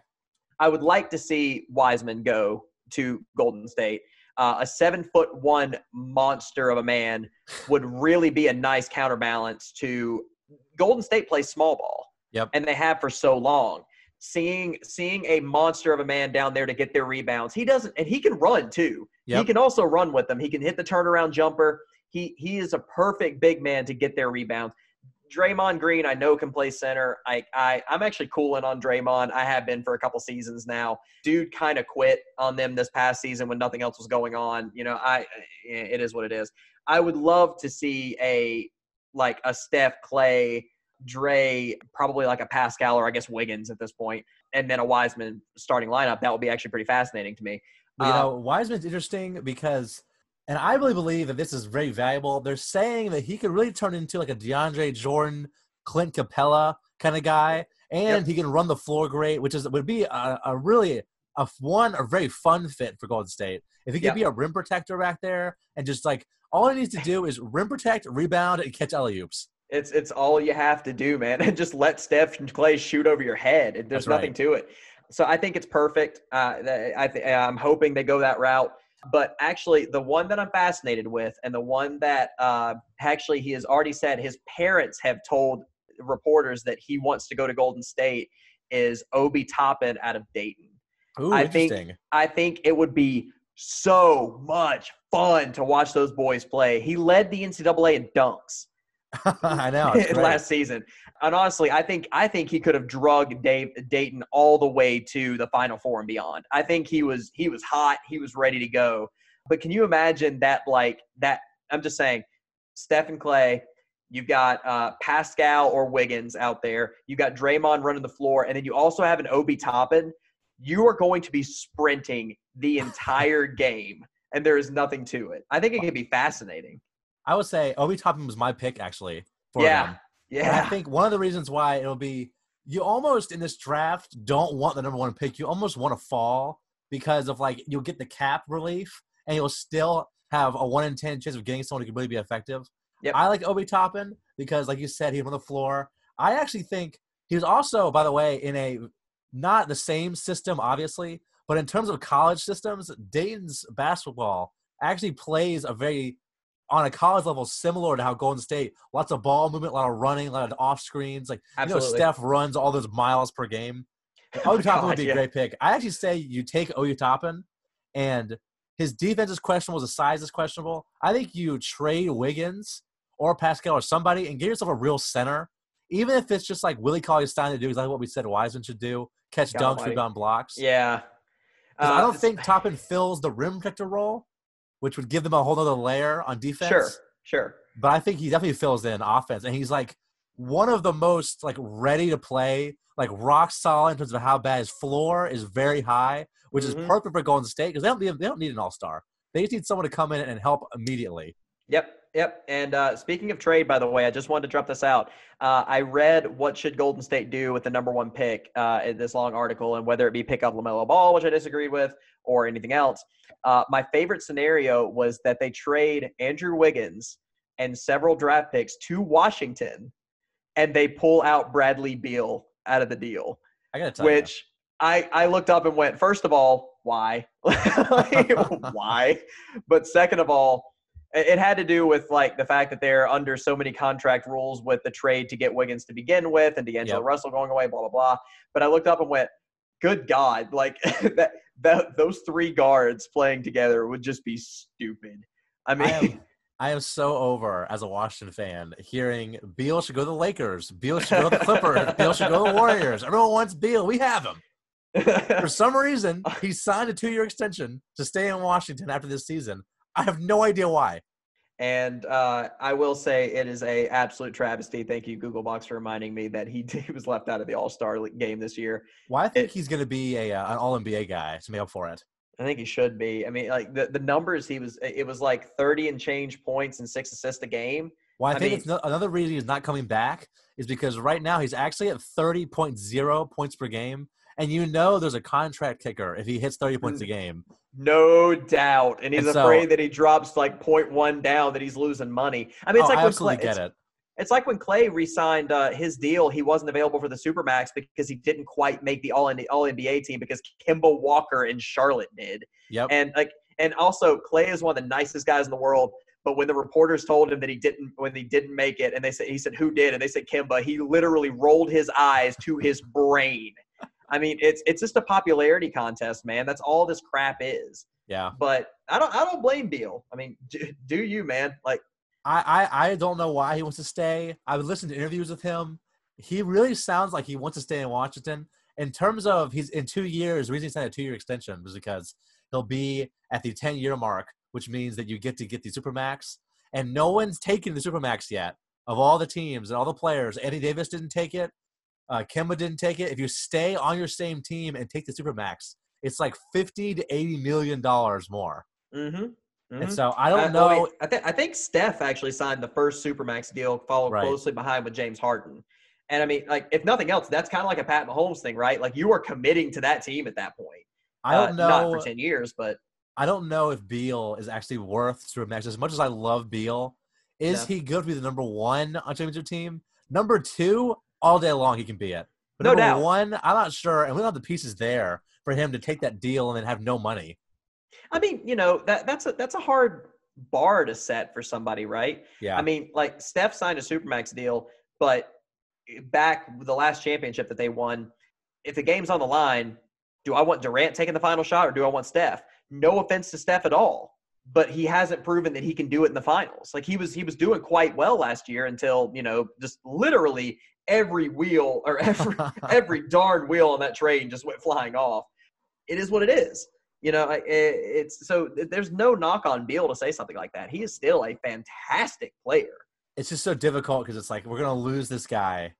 Speaker 1: I would like to see Wiseman go to Golden State. Uh, a seven foot one monster of a man would really be a nice counterbalance to Golden State plays small ball.
Speaker 2: Yep.
Speaker 1: And they have for so long. Seeing seeing a monster of a man down there to get their rebounds. He doesn't and he can run too. He can also run with them. He can hit the turnaround jumper. He he is a perfect big man to get their rebounds. Draymond Green, I know can play center. I, I I'm actually cooling on Draymond. I have been for a couple seasons now. Dude kind of quit on them this past season when nothing else was going on. You know, I it is what it is. I would love to see a like a Steph Klay, Dre, probably like a Paschall or I guess Wiggins at this point, and then a Wiseman starting lineup. That would be actually pretty fascinating to me.
Speaker 2: You
Speaker 1: Uh,
Speaker 2: know, Wiseman's interesting because, and I really believe that this is very valuable. They're saying that he could really turn into like a DeAndre Jordan, Clint Capela kind of guy, and
Speaker 1: Yep.
Speaker 2: he can run the floor great, which is would be a, a really a one a very fun fit for Golden State. If he could
Speaker 1: Yep.
Speaker 2: be a rim protector back there and just like all he needs to do is rim protect, rebound, and catch alley oops.
Speaker 1: It's it's all you have to do, man, and just let Steph and Klay shoot over your head. There's
Speaker 2: That's
Speaker 1: nothing
Speaker 2: right.
Speaker 1: to it. So I think it's perfect. Uh, I th- I'm hoping they go that route. But actually, the one that I'm fascinated with, and the one that uh, actually he has already said his parents have told reporters that he wants to go to Golden State, is Obi Toppin out of Dayton.
Speaker 2: Ooh,
Speaker 1: I think- I think it would be so much fun to watch those boys play. He led the NCAA in dunks.
Speaker 2: I know.
Speaker 1: last season. And honestly, I think I think he could have drugged Dave Dayton all the way to the Final Four and beyond. I think he was he was hot. He was ready to go. But can you imagine that? Like that. I'm just saying, Steph and Klay. You've got uh, Paschall or Wiggins out there. You've got Draymond running the floor, and then you also have an Obi Toppin. You are going to be sprinting the entire game, and there is nothing to it. I think it could be fascinating.
Speaker 2: I would say Obi Toppin was my pick actually. For
Speaker 1: Yeah.
Speaker 2: them.
Speaker 1: Yeah,
Speaker 2: And I think one of the reasons why it'll be you almost in this draft don't want the number one pick. You almost want to fall because of like you'll get the cap relief and you'll still have a one in ten chance of getting someone who can really be effective.
Speaker 1: Yep.
Speaker 2: I like Obi Toppin because, like you said, he's on the floor. I actually think he was also, by the way, in a not the same system, obviously, but in terms of college systems, Dayton's basketball actually plays a very on a college level similar to how Golden State. Lots of ball movement, a lot of running, a lot of off screens. Like
Speaker 1: absolutely.
Speaker 2: you know, Steph runs all those miles per game.
Speaker 1: Oh
Speaker 2: Toppin would be a
Speaker 1: yeah.
Speaker 2: great pick. I actually say you take Obi Toppin, and his defense is questionable, his size is questionable. I think you trade Wiggins or Paschall or somebody and get yourself a real center, even if it's just like Willie Cauley Stein to do exactly what we said Wiseman should do: catch
Speaker 1: God
Speaker 2: dunks, rebound blocks.
Speaker 1: Yeah.
Speaker 2: 'Cause I
Speaker 1: Uh,
Speaker 2: don't think Toppin fills the rim protector role, which would give them a whole other layer on defense.
Speaker 1: Sure, sure.
Speaker 2: But I think he definitely fills in offense, and he's like one of the most like ready to play, like rock solid in terms of how bad his floor is very high, which
Speaker 1: Mhm.
Speaker 2: is perfect for Golden State because they don't need, they don't need an all star. They just need someone to come in and help immediately.
Speaker 1: Yep, yep. And uh, speaking of trade, by the way, I just wanted to drop this out. Uh, I read what should Golden State do with the number one pick uh, in this long article, and whether it be pick up Lamelo Ball, which I disagreed with, or anything else. Uh, my favorite scenario was that they trade Andrew Wiggins and several draft picks to Washington, and they pull out Bradley Beal out of the deal.
Speaker 2: I gotta tell you,
Speaker 1: which I I looked up and went, first of all, why? Why? But second of all, it had to do with like the fact that they're under so many contract rules with the trade to get Wiggins to begin with and D'Angelo
Speaker 2: Yep.
Speaker 1: Russell going away, blah blah blah. But I looked up and went, good God, like that that those three guards playing together would just be stupid. I mean,
Speaker 2: I am, I am so over as a Washington fan hearing Beal should go to the Lakers, Beal should go to the Clippers, Beal should go to the Warriors. Everyone wants Beal. We have him. For some reason, he signed a two-year extension to stay in Washington after this season. I have no idea why.
Speaker 1: And uh, I will say it is a absolute travesty. Thank you, Google Box, for reminding me that he, he was left out of the All Star game this year.
Speaker 2: Well, I think
Speaker 1: It-
Speaker 2: he's going to be a uh, an All NBA guy to make up for it.
Speaker 1: I think he should be. I mean, like the, the numbers he was, it was like 30 and change points and six assists a game.
Speaker 2: Well, I,
Speaker 1: I
Speaker 2: think
Speaker 1: mean-
Speaker 2: it's no, another reason he's not coming back is because right now he's actually at 30.0 points per game. And you know there's a contract kicker if he hits 30 points a game.
Speaker 1: No doubt. And he's
Speaker 2: And so-
Speaker 1: afraid that he drops like 0.1 down, that he's losing money. I mean, it's
Speaker 2: Oh,
Speaker 1: like
Speaker 2: I
Speaker 1: when
Speaker 2: absolutely
Speaker 1: Klay,
Speaker 2: get
Speaker 1: it's,
Speaker 2: it.
Speaker 1: it's like when Klay re-signed uh, his deal. He wasn't available for the Supermax because he didn't quite make the All All NBA team because Kemba Walker in Charlotte did.
Speaker 2: Yep.
Speaker 1: And like, and also Klay is one of the nicest guys in the world. But when the reporters told him that he didn't, when he didn't make it, and they said he said who did, and they said Kimba, he literally rolled his eyes to his brain. I mean, it's it's just a popularity contest, man. That's all this crap is.
Speaker 2: yeah.
Speaker 1: But I don't I don't blame Beal. I mean, do, do you, man? Like,
Speaker 2: I, I, I don't know why he wants to stay. I've listened to interviews with him. He really sounds like he wants to stay in Washington. In terms of he's in two years, the reason he signed a two year extension was because he'll be at the 10 year mark, which means that you get to get the Supermax. And no one's taken the Supermax yet of all the teams and all the players. Eddie Davis didn't take it. Uh, Kemba didn't take it. If you stay on your same team and take the Supermax, it's like 50 to 80 million dollars more.
Speaker 1: mm-hmm.
Speaker 2: And so I don't know.
Speaker 1: oh, wait, I think I think Steph actually signed the first Supermax deal, followed
Speaker 2: Right.
Speaker 1: closely behind with James Harden. And I mean, like, if nothing else, that's kind of like a Pat Mahomes thing, right? Like, you are committing to that team at that point.
Speaker 2: I don't
Speaker 1: Uh,
Speaker 2: know.
Speaker 1: Not for ten years, but
Speaker 2: I don't know if Beal is actually worth Supermax. As much as I love Beal, is
Speaker 1: Yeah.
Speaker 2: he good to be the number one on championship team? Number two, all day long he can be it. But
Speaker 1: No
Speaker 2: number
Speaker 1: doubt.
Speaker 2: one, I'm not sure, and we don't have the pieces there for him to take that deal and then have no money.
Speaker 1: I mean, you know, that that's a that's a hard bar to set for somebody, right?
Speaker 2: Yeah,
Speaker 1: I mean, like Steph signed a supermax deal, but back the last championship that they won, if the game's on the line, do I want Durant taking the final shot or do I want Steph? No offense to Steph at all. But he hasn't proven that he can do it in the finals. Like he was he was doing quite well last year until, you know, just literally every wheel or every every darn wheel on that train just went flying off. It is what it is. You know, it's so there's no knock on Beal to say something like that. He is still a fantastic player.
Speaker 2: It's just so difficult because it's like we're gonna lose this guy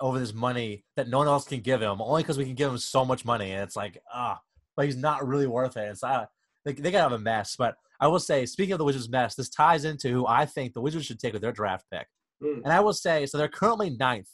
Speaker 2: over this money that no one else can give him, only because we can give him so much money, and it's like ah, but he's not really worth it. It's uh, they they gotta have a mess. But I will say, speaking of the Wizards' mess, this ties into who I think the Wizards should take with their draft pick. Mm. And I will say, so they're currently ninth,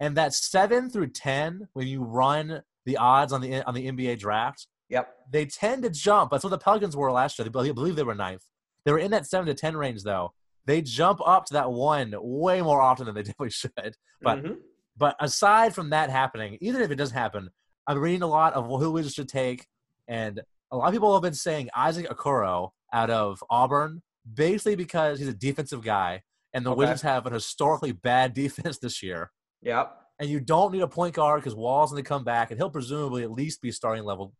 Speaker 2: and that seven through ten, when you run the odds on the on the NBA draft,
Speaker 1: yep,
Speaker 2: they tend to jump. That's what the Pelicans were last year. They believe they were ninth. They were in that seven to ten range though. They jump up to that one way more often than they definitely should. But mm-hmm. but aside from that happening, even if it doesn't happen, I'm reading a lot of who Wizards should take, and a lot of people have been saying Isaac Okoro out of Auburn, basically because he's a defensive guy, and the okay. Wizards have an historically bad defense this year.
Speaker 1: Yep.
Speaker 2: And you don't need a point guard because Wall's going to come back, and he'll presumably at least be starting level.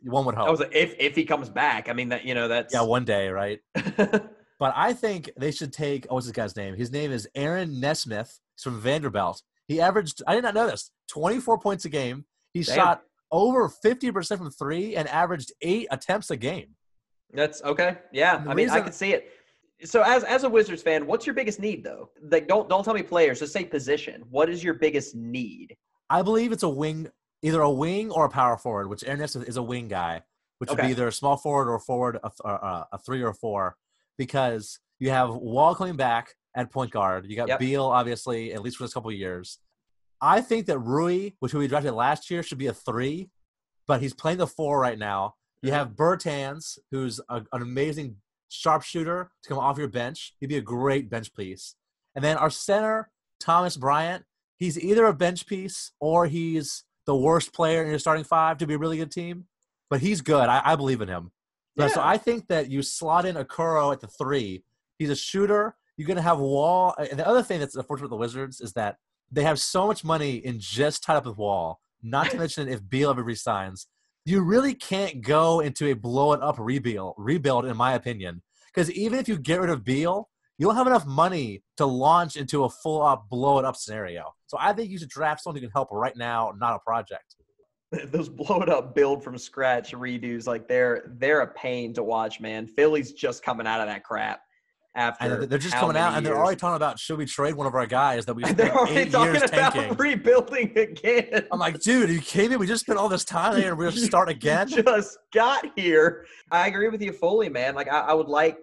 Speaker 2: One would hope.
Speaker 1: if if he comes back, I mean that you know that's
Speaker 2: yeah one day right. but I think they should take oh what's this guy's name? His name is Aaron Nesmith. He's from Vanderbilt. He averaged I did not know this twenty four points a game. He Damn. shot over 50% from three and averaged eight attempts a game.
Speaker 1: That's okay. Yeah. I mean, I can see it. So as as a Wizards fan, what's your biggest need though? Like don't don't tell me players, just say position. What is your biggest need?
Speaker 2: I believe it's a wing either a wing or a power forward, which Ernest is a wing guy, which okay. would be either a small forward or a forward, a, a, uh, a, three or a four, because you have Wall coming back at point guard. You got yep. Beal, obviously, at least for this couple of years. I think that Rui, which we drafted last year, should be a three, but he's playing the four right now. You have Bertans, who's a, an amazing sharpshooter to come off your bench. He'd be a great bench piece. And then our center, Thomas Bryant, he's either a bench piece or he's the worst player in your starting five to be a really good team. But he's good. I, I believe in him. Yeah. So I think that you slot in Okoro at the three. He's a shooter. You're going to have Wall. And the other thing that's unfortunate with the Wizards is that they have so much money in just tied up with Wall. Not to mention if Beal ever resigns, you really can't go into a blow it up rebuild. Rebuild, in my opinion, because even if you get rid of Beal, you don't have enough money to launch into a full up blow it up scenario. So I think you should draft someone who can help right now, not a project.
Speaker 1: Those blow it up build from scratch redos, like they're they're a pain to watch, man. Philly's just coming out of that crap after
Speaker 2: they're just coming out and they're already talking about should we trade one of our guys that we
Speaker 1: they're already talking about tanking. rebuilding again.
Speaker 2: I'm like, dude, are you kidding? We just spent all this time there and we're start again.
Speaker 1: just got here. I agree with you fully, man. Like I, I would like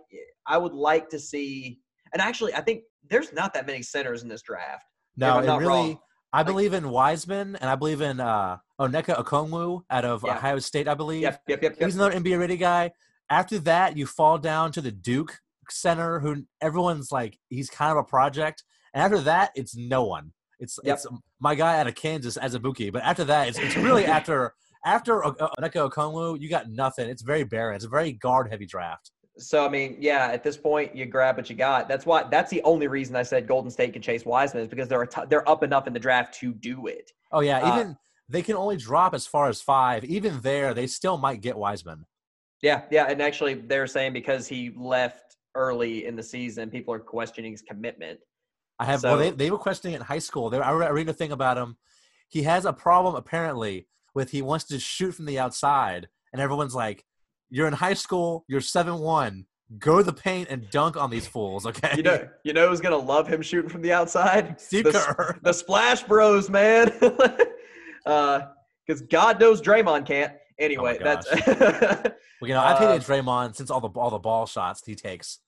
Speaker 1: I would like to see and actually I think there's not that many centers in this draft.
Speaker 2: No, it really wrong. I like, believe in Wiseman and I believe in uh Onyeka Okongwu out of yeah. Ohio State, I believe.
Speaker 1: Yep, yep, yep, yep.
Speaker 2: He's another NBA ready guy. After that, you fall down to the Duke center who everyone's like he's kind of a project, and after that it's no one. It's yep. it's my guy out of Kansas Azubuike. but after that it's it's really after after Onyeka Okongwu you got nothing. It's very barren. It's a very guard heavy draft.
Speaker 1: So I mean, yeah, at this point you grab what you got. That's why that's the only reason I said Golden State can chase Wiseman is because they're t- they're up enough in the draft to do it.
Speaker 2: Oh yeah, uh, even they can only drop as far as five. Even there, they still might get Wiseman.
Speaker 1: Yeah, yeah, and actually they're saying because he left early in the season, people are questioning his commitment.
Speaker 2: I have. So, well, they, they were questioning it in high school. They, I read a thing about him. He has a problem apparently with he wants to shoot from the outside, and everyone's like, "You're in high school. You're seven one. Go to the paint and dunk on these fools." Okay.
Speaker 1: You know, you know who's gonna love him shooting from the outside?
Speaker 2: Steve
Speaker 1: the,
Speaker 2: Kerr.
Speaker 1: The Splash Bros, man. Because uh, God knows Draymond can't. Anyway, oh that's.
Speaker 2: well, you know, I've hated uh, Draymond since all the all the ball shots he takes.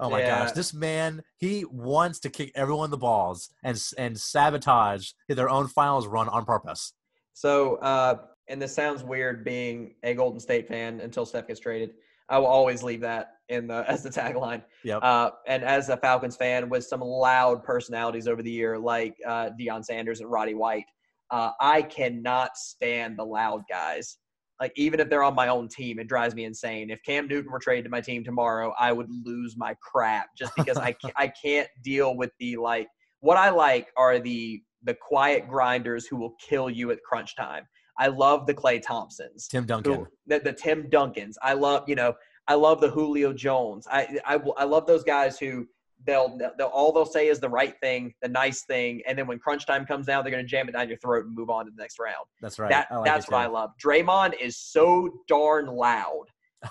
Speaker 2: Oh my yeah. gosh, this man, he wants to kick everyone the balls and and sabotage their own finals run on purpose.
Speaker 1: So, uh, and this sounds weird being a Golden State fan until Steph gets traded. I will always leave that in the as the tagline.
Speaker 2: Yep.
Speaker 1: Uh, and as a Falcons fan with some loud personalities over the year, like uh, Deion Sanders and Roddy White, uh, I cannot stand the loud guys like even if they're on my own team, it drives me insane. If Cam Newton were traded to my team tomorrow, I would lose my crap just because I can't, I can't deal with the like. What I like are the the quiet grinders who will kill you at crunch time. I love the Klay Thompsons,
Speaker 2: Tim Duncan,
Speaker 1: who, the, the Tim Duncans. I love you know I love the Julio Jones. I I, I love those guys who they'll, they'll all they'll say is the right thing, the nice thing, and then when crunch time comes down, they're going to jam it down your throat and move on to the next round.
Speaker 2: That's right.
Speaker 1: That
Speaker 2: like
Speaker 1: that's what I love. Draymond is so darn loud.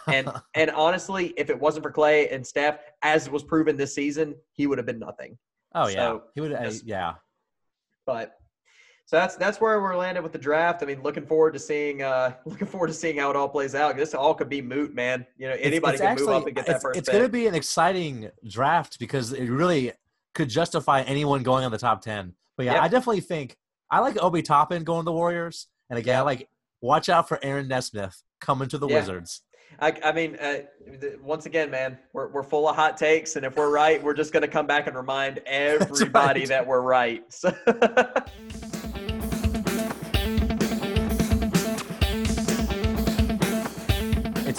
Speaker 1: And and honestly, if it wasn't for Klay and Steph, as was proven this season, he would have been nothing.
Speaker 2: oh yeah,
Speaker 1: so,
Speaker 2: he would. Uh, yeah,
Speaker 1: But so that's that's where we're landed with the draft. I mean, looking forward to seeing uh looking forward to seeing how it all plays out. This all could be moot, man. You know, anybody
Speaker 2: it's
Speaker 1: can
Speaker 2: actually,
Speaker 1: move up and get that
Speaker 2: it's,
Speaker 1: first
Speaker 2: It's going to be an exciting draft because it really could justify anyone going on the top ten. But yeah,
Speaker 1: Yep.
Speaker 2: I definitely think I like Obi Toppin going to the Warriors, and again, I like watch out for Aaron Nesmith coming to the
Speaker 1: Yeah.
Speaker 2: Wizards.
Speaker 1: I, I mean, uh, once again, man, we're, we're full of hot takes, and if we're right, we're just going to come back and remind everybody
Speaker 2: right.
Speaker 1: that we're right. So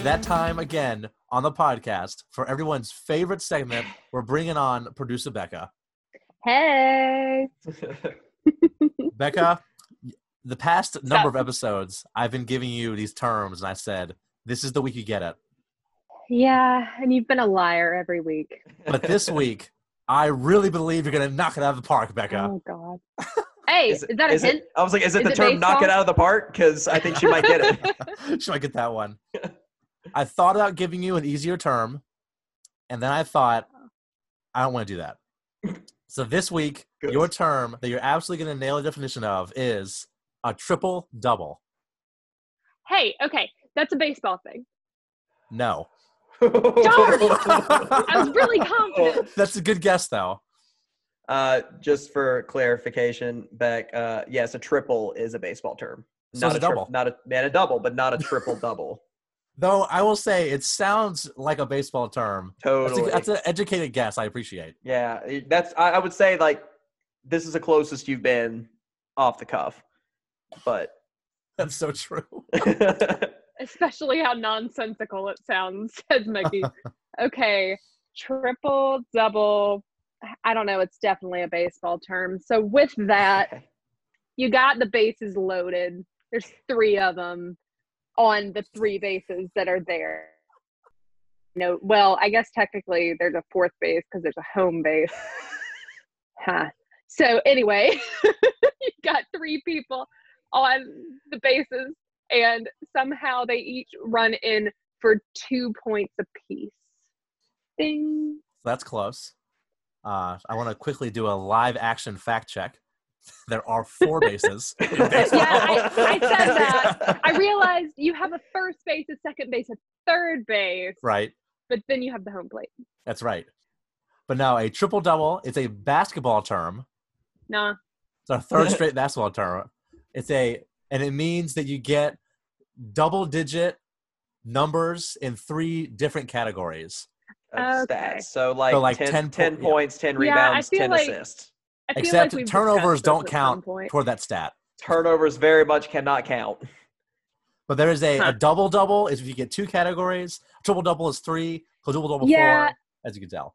Speaker 2: that time again on the podcast for everyone's favorite segment. We're bringing on producer Becca.
Speaker 3: Hey.
Speaker 2: Becca, the past number of episodes, I've been giving you these terms, and I said this is the week you get it.
Speaker 3: Yeah, and you've been a liar every week.
Speaker 2: But this week, I really believe you're going to knock it out of the park, Becca.
Speaker 3: Oh God. Hey, is,
Speaker 1: it-
Speaker 3: that a
Speaker 1: is it-
Speaker 3: hint?
Speaker 1: I was like, is it
Speaker 3: Is
Speaker 1: the
Speaker 3: it
Speaker 1: term "knock it out of the park"? Because I think she might get it.
Speaker 2: Should I get that one? I thought about giving you an easier term, and then I thought, I don't want to do that. So this week,
Speaker 1: Good.
Speaker 2: your term that you're absolutely going to nail the definition of is a triple double.
Speaker 3: hey, okay, that's a baseball thing.
Speaker 2: No. Darn!
Speaker 3: I was really confident.
Speaker 2: That's a good guess, though.
Speaker 1: Uh, just for clarification, Beck, uh, yes, a triple is a baseball term.
Speaker 2: So
Speaker 1: not
Speaker 2: is a
Speaker 1: tri-
Speaker 2: double.
Speaker 1: not a man, a double, but not a triple double.
Speaker 2: Though I will say it sounds like a baseball term. That's,
Speaker 1: Totally.
Speaker 2: a, that's an educated guess. I appreciate.
Speaker 1: yeah, that's. I, I would say like this is the closest you've been off the cuff, but
Speaker 2: That's so true.
Speaker 3: Especially how nonsensical it sounds, says Mickey. okay, triple, double. I don't know. It's definitely a baseball term. So with that,
Speaker 1: Okay.
Speaker 3: you got the bases loaded. There's three of them on the three bases that are there. No, well, I guess technically there's a fourth base because there's a home base. huh. So anyway, you got three people on the bases, and somehow they each run in for two points apiece. Ding.
Speaker 2: That's close. Uh, I want to quickly do a live action fact check. There are four bases.
Speaker 3: Yeah, I- I said that. I realized you have a first base, a second base, a third base,
Speaker 2: right.
Speaker 3: but then you have the home plate.
Speaker 2: That's right. But now a triple double is a basketball term.
Speaker 3: Nah.
Speaker 2: It's our third straight basketball term. It's a and it means that you get double digit numbers in three different categories.
Speaker 1: Of
Speaker 3: Okay.
Speaker 1: stats. So like,
Speaker 2: like
Speaker 1: 10,
Speaker 2: 10
Speaker 1: 10
Speaker 2: po- yeah.
Speaker 1: points, 10
Speaker 3: Yeah, I
Speaker 1: rebounds,
Speaker 3: feel
Speaker 1: 10
Speaker 3: like-
Speaker 1: assists.
Speaker 3: I feel
Speaker 2: Except
Speaker 3: like
Speaker 2: turnovers don't
Speaker 3: this at some
Speaker 2: count
Speaker 3: point.
Speaker 2: toward that stat.
Speaker 1: Turnovers very much cannot count.
Speaker 2: But there is a,
Speaker 3: Huh.
Speaker 2: a double double is if you get two categories. Triple double is three. Quadruple double
Speaker 3: Yeah.
Speaker 2: four, as you can tell.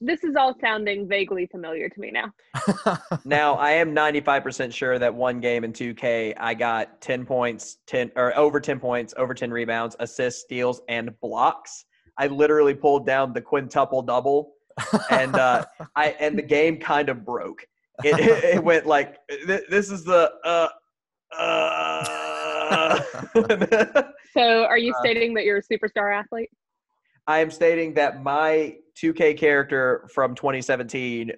Speaker 3: This is all sounding vaguely familiar to me now.
Speaker 1: Now, I am 95% sure that one game in 2K, I got 10 points, 10 or over 10 points, over 10 rebounds, assists, steals, and blocks. I literally pulled down the quintuple double, and uh, I and the game kind of broke. It, it, it went like th- this is the uh uh.
Speaker 3: So, are you
Speaker 1: Uh,
Speaker 3: stating that you're a superstar athlete?
Speaker 1: I am stating that my 2K character from 2017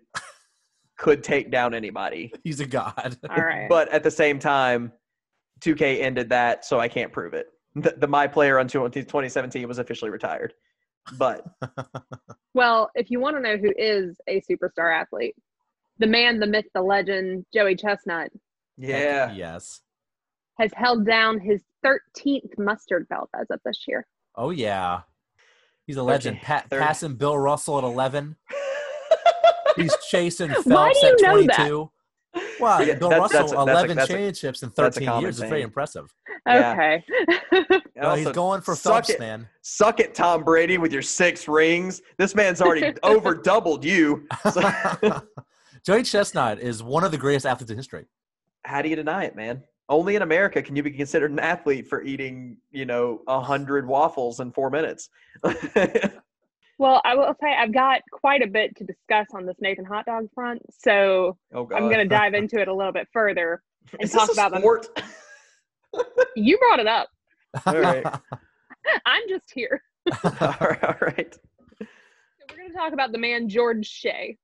Speaker 1: could take down anybody.
Speaker 2: He's a god.
Speaker 3: All right.
Speaker 1: But at the same time, 2K ended that, so I can't prove it. The, the my player on 20 2017 was officially retired. But
Speaker 3: well, if you want to know who is a superstar athlete, the man, the myth, the legend, Joey Chestnut,
Speaker 1: yeah,
Speaker 2: yes.
Speaker 3: has held down his 13th mustard belt as of this year.
Speaker 2: Oh yeah. He's a legend.
Speaker 1: Thirteen-
Speaker 2: Pat, passing Bill Russell at eleven. He's chasing Phelps at
Speaker 3: you know that?
Speaker 2: twenty-two. Wow,
Speaker 1: Yeah,
Speaker 2: Bill
Speaker 1: that's-
Speaker 2: Russell,
Speaker 1: that's a- that's a-
Speaker 2: eleven
Speaker 1: that's a-
Speaker 2: championships in thirteen
Speaker 1: common
Speaker 2: years is very
Speaker 1: saying.
Speaker 2: impressive.
Speaker 1: Yeah.
Speaker 3: Okay.
Speaker 2: No, he's going for
Speaker 1: suck
Speaker 2: Phelps,
Speaker 1: it.
Speaker 2: man.
Speaker 1: Suck it, Tom Brady, with your six rings. This man's already over doubled you. So-
Speaker 2: Joey Chestnut is one of the greatest athletes in history.
Speaker 1: how do you deny it, man? Only in America can you be considered an athlete for eating, you know, a hundred waffles in four minutes.
Speaker 3: Well, I will say I've got quite a bit to discuss on this Nathan hot dog front, so
Speaker 1: oh
Speaker 3: I'm going to dive into it a little bit further and
Speaker 1: Is
Speaker 3: talk
Speaker 1: this a
Speaker 3: about them.
Speaker 1: sport?
Speaker 3: You brought it up.
Speaker 1: All right.
Speaker 3: I'm just here.
Speaker 1: all right, all right.
Speaker 3: So we're going to talk about the man George Shea.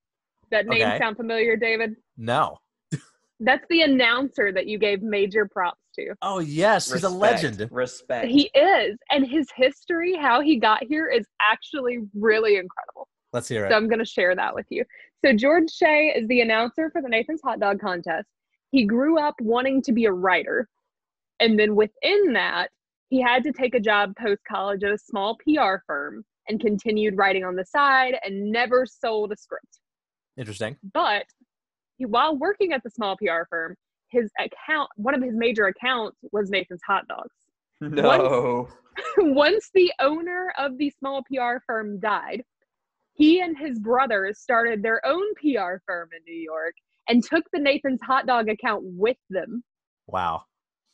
Speaker 3: That name
Speaker 2: Okay.
Speaker 3: sound familiar, David?
Speaker 2: no.
Speaker 3: That's the announcer that you gave major props to.
Speaker 2: Oh yes, he's a legend.
Speaker 1: Respect.
Speaker 3: He is, and his history, how he got here, is actually really incredible.
Speaker 2: Let's hear it. So.
Speaker 3: I'm going to share that with you. So George Shea is the announcer for the Nathan's Hot Dog Contest. He grew up wanting to be a writer, and then within that, he had to take a job post college at a small PR firm and continued writing on the side and never sold a script.
Speaker 2: Interesting.
Speaker 3: But he, while working at the small PR firm, his account, one of his major accounts was Nathan's Hot Dogs.
Speaker 1: no.
Speaker 3: Once the owner of the small PR firm died, he and his brothers started their own PR firm in New York and took the Nathan's Hot Dog account with them.
Speaker 2: Wow.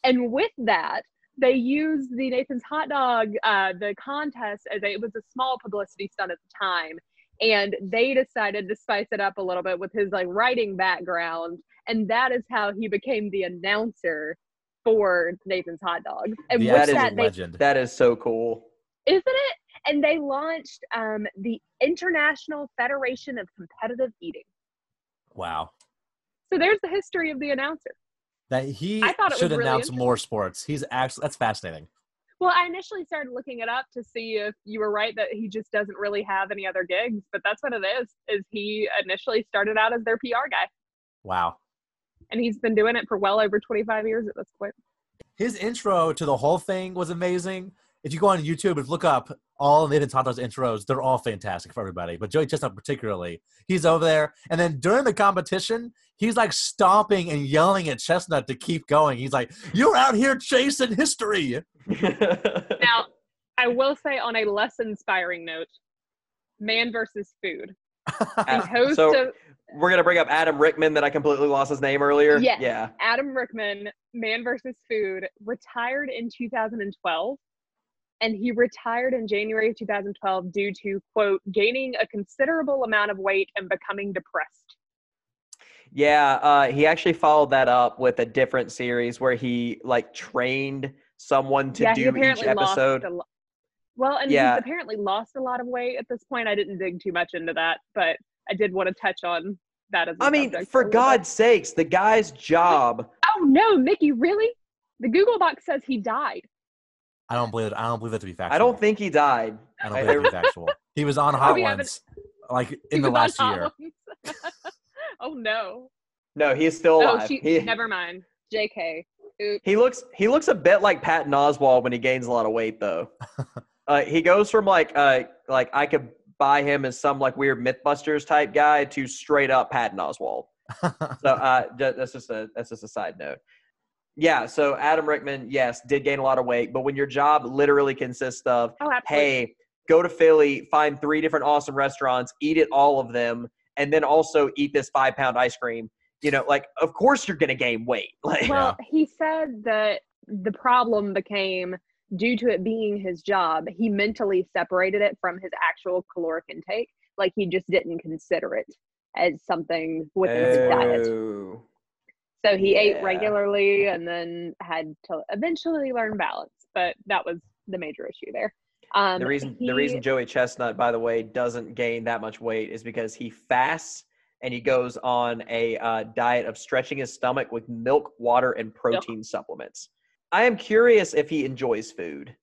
Speaker 3: And with that, they used the Nathan's Hot Dog, uh, the contest, as a, it was a small publicity stunt at the time. And they decided to spice it up a little bit with his like writing background. And that is how he became the announcer for Nathan's Hot Dog. And
Speaker 2: The
Speaker 3: with
Speaker 1: that is
Speaker 2: absolute
Speaker 3: that, they
Speaker 2: legend.
Speaker 1: That is so cool.
Speaker 3: isn't it? And they launched um, the International Federation of Competitive Eating.
Speaker 2: wow.
Speaker 3: So there's the history of the announcer.
Speaker 2: That he
Speaker 3: I thought it
Speaker 2: should
Speaker 3: was really
Speaker 2: announce more sports. He's actually that's fascinating.
Speaker 3: Well, I initially started looking it up to see if you were right that he just doesn't really have any other gigs, but that's what it is. Is he initially started out as their PR guy,
Speaker 2: Wow.
Speaker 3: and he's been doing it for well over 25 years at this point.
Speaker 2: His intro to the whole thing was amazing. If you go on YouTube and look up all Nathan Tato's intros, they're all fantastic for everybody. But Joey Chestnut particularly, he's over there, and then during the competition, he's like stomping and yelling at Chestnut to keep going. He's like, "You're out here chasing history."
Speaker 3: Now, I will say on a less inspiring note, man versus food. The host
Speaker 1: so
Speaker 3: of
Speaker 1: we're gonna bring up Adam Richman that I completely lost his name earlier.
Speaker 3: Yes.
Speaker 1: Yeah.
Speaker 3: Adam Richman, Man versus Food, retired in 2012. And he retired in January of 2012 due to, quote, gaining a considerable amount of weight and becoming depressed.
Speaker 1: Yeah, uh, he actually followed that up with a different series where he like trained someone to
Speaker 3: yeah,
Speaker 1: do each episode.
Speaker 3: lot. Well, and
Speaker 1: Yeah.
Speaker 3: he's apparently lost a lot of weight at this point. I didn't dig too much into that, but I did want to touch on that as
Speaker 1: I mean, for
Speaker 3: bit.
Speaker 1: God's sakes, the guy's job.
Speaker 3: Oh, no, Mickey, really? The Google Doc says he died.
Speaker 2: I don't believe it. I don't believe it to be factual.
Speaker 1: I don't think he died.
Speaker 2: I don't believe it to be factual. He was on
Speaker 3: Oh,
Speaker 2: Hot Ones, like in the last year.
Speaker 3: Oh, no.
Speaker 1: No, he is still
Speaker 3: Oh,
Speaker 1: alive.
Speaker 3: she,
Speaker 1: he,
Speaker 3: never mind. JK. Oops.
Speaker 1: he looks he looks a bit like Patton Oswalt when he gains a lot of weight though. uh, he goes from like uh like I could buy him as some like weird MythBusters type guy to straight up Patton Oswalt. So uh, that's just a that's just a side note. Yeah. So Adam Richman, yes, did gain a lot of weight, but when your job literally consists of,
Speaker 3: Oh,
Speaker 1: hey, go to Philly, find three different awesome restaurants, eat at all of them, and then also eat this five pound ice cream. You know, like of course you're gonna gain weight. Like,
Speaker 3: Well, he said that the problem became due to it being his job, he mentally separated it from his actual caloric intake. Like he just didn't consider it as something within his diet. So he
Speaker 1: yeah.
Speaker 3: ate regularly and then had to eventually learn balance. But that was the major issue there. Um,
Speaker 1: the reason
Speaker 3: he-
Speaker 1: the reason Joey Chestnut, by the way, doesn't gain that much weight is because he fasts and he goes on a uh, diet of stretching his stomach with milk, water, and protein supplements. I am curious if he enjoys food.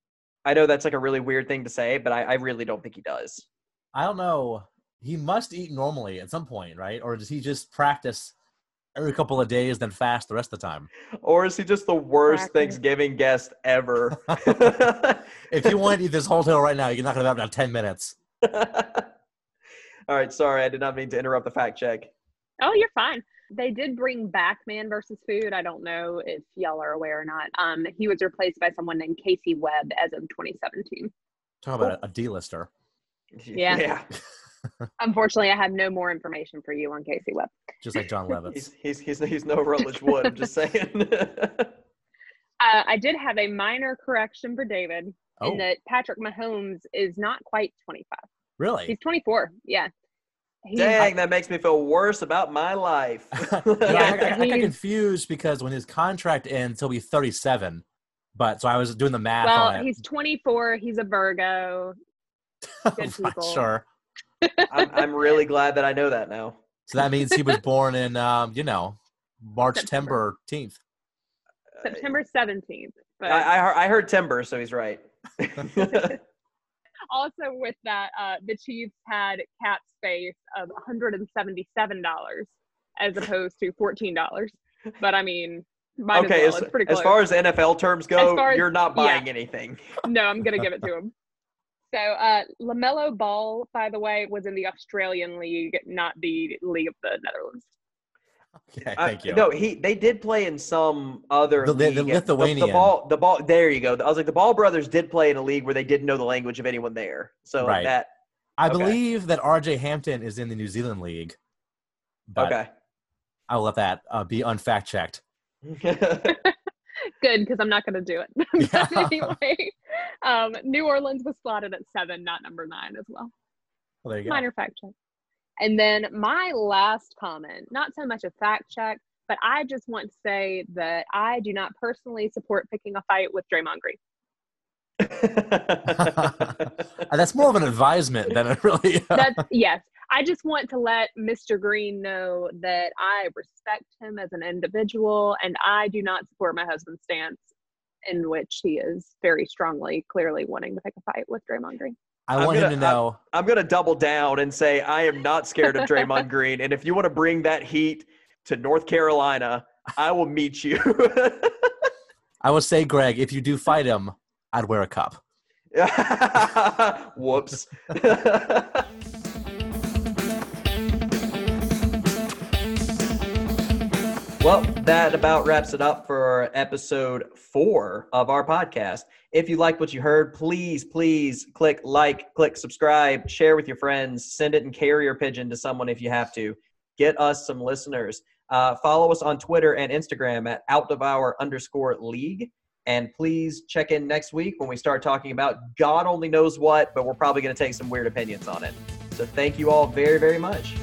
Speaker 1: I know that's like a really weird thing to say, but I, I really don't think he does.
Speaker 2: I don't know. He must eat normally at some point, right? Or does he just practice every couple of days, then fast the rest of the time?
Speaker 1: Or is he just the worst
Speaker 3: Practice.
Speaker 1: Thanksgiving guest ever?
Speaker 2: If you want to eat this whole tail right now, you're not going to have about 10 minutes.
Speaker 1: All right, sorry, I did not mean to interrupt the fact check.
Speaker 3: Oh, you're fine. They did bring back Man versus Food. I don't know if y'all are aware or not. Um, he was replaced by someone named Casey Webb as of 2017.
Speaker 2: Talk about a, a D-lister.
Speaker 3: Yeah.
Speaker 1: yeah.
Speaker 3: Unfortunately, I have no more information for you on Casey Webb.
Speaker 2: just like John Levitt.
Speaker 1: He's, he's he's he's no Rutledge Wood. I'm just saying.
Speaker 3: Uh, I did have a minor correction for David
Speaker 2: Oh,
Speaker 3: in that Patrick Mahomes is not quite 25.
Speaker 2: really?
Speaker 3: He's 24. Yeah. He's,
Speaker 1: Dang, that makes me feel worse about my life.
Speaker 2: Yeah, I, I- I got confused because when his contract ends, he'll be 37. But so I was doing the math
Speaker 3: well,
Speaker 2: on it.
Speaker 3: he's 24. He's a Virgo. good people.
Speaker 2: sure.
Speaker 1: I'm, I'm really glad that I know that now.
Speaker 2: So that means he was born in, um, you know, March,
Speaker 3: September.
Speaker 2: September 10th.
Speaker 3: September 17th. But
Speaker 1: I, I, heard, I heard timber, so he's right.
Speaker 3: also with that, uh, the Chiefs had cap space of $177 as opposed to $14. But I mean, might
Speaker 1: okay,
Speaker 3: as well.
Speaker 1: as,
Speaker 3: it's pretty
Speaker 1: as far as NFL terms go,
Speaker 3: As as-
Speaker 1: you're not
Speaker 3: yeah.
Speaker 1: buying anything.
Speaker 3: no, I'm gonna give it to him. So uh Lamelo Ball, by the way, was in the Australian League, not the League of the Netherlands.
Speaker 2: Okay,
Speaker 1: Uh,
Speaker 2: thank you.
Speaker 1: No, he they did play in some other
Speaker 2: The- the- the
Speaker 1: league.
Speaker 2: Lithuanian.
Speaker 1: The, ball, the ball. There you go. I was like, the Ball brothers did play in a league where they didn't know the language of anyone there. So
Speaker 2: Right.
Speaker 1: that
Speaker 2: I
Speaker 1: okay.
Speaker 2: believe that RJ Hampton is in the New Zealand League. But
Speaker 1: okay.
Speaker 2: I'll let that uh, be unfact checked.
Speaker 3: Good, because I'm not gonna do it. But anyway, um, New Orleans was slotted at seven, not number nine as well.
Speaker 2: Well, there you go.
Speaker 3: Minor fact check. And then my last comment, not so much a fact check, but I just want to say that I do not personally support picking a fight with Draymond Green.
Speaker 2: Uh, That's more of an advisement than a really.
Speaker 3: That's yes. I just want to let Mr. Green know that I respect him as an individual and I do not support my husband's stance in which he is very strongly, clearly wanting to pick a fight with Draymond Green.
Speaker 2: I
Speaker 1: I'm
Speaker 2: want him
Speaker 1: gonna-
Speaker 2: to know.
Speaker 1: I'm gonna double down and say I am not scared of Draymond Green, and if you want to bring that heat to North Carolina, I will meet you.
Speaker 2: I will say, Greg, if you do fight him, I'd wear a cup.
Speaker 1: Whoops. Well, that about wraps it up for episode four of our podcast. If you liked what you heard, please, please click like, click subscribe, share with your friends, send it in carrier pigeon to someone if you have to. Get us some listeners. Uh, follow us on Twitter and Instagram at outdevour underscore league. And please check in next week when we start talking about God only knows what, but we're probably going to take some weird opinions on it. So thank you all very, very much.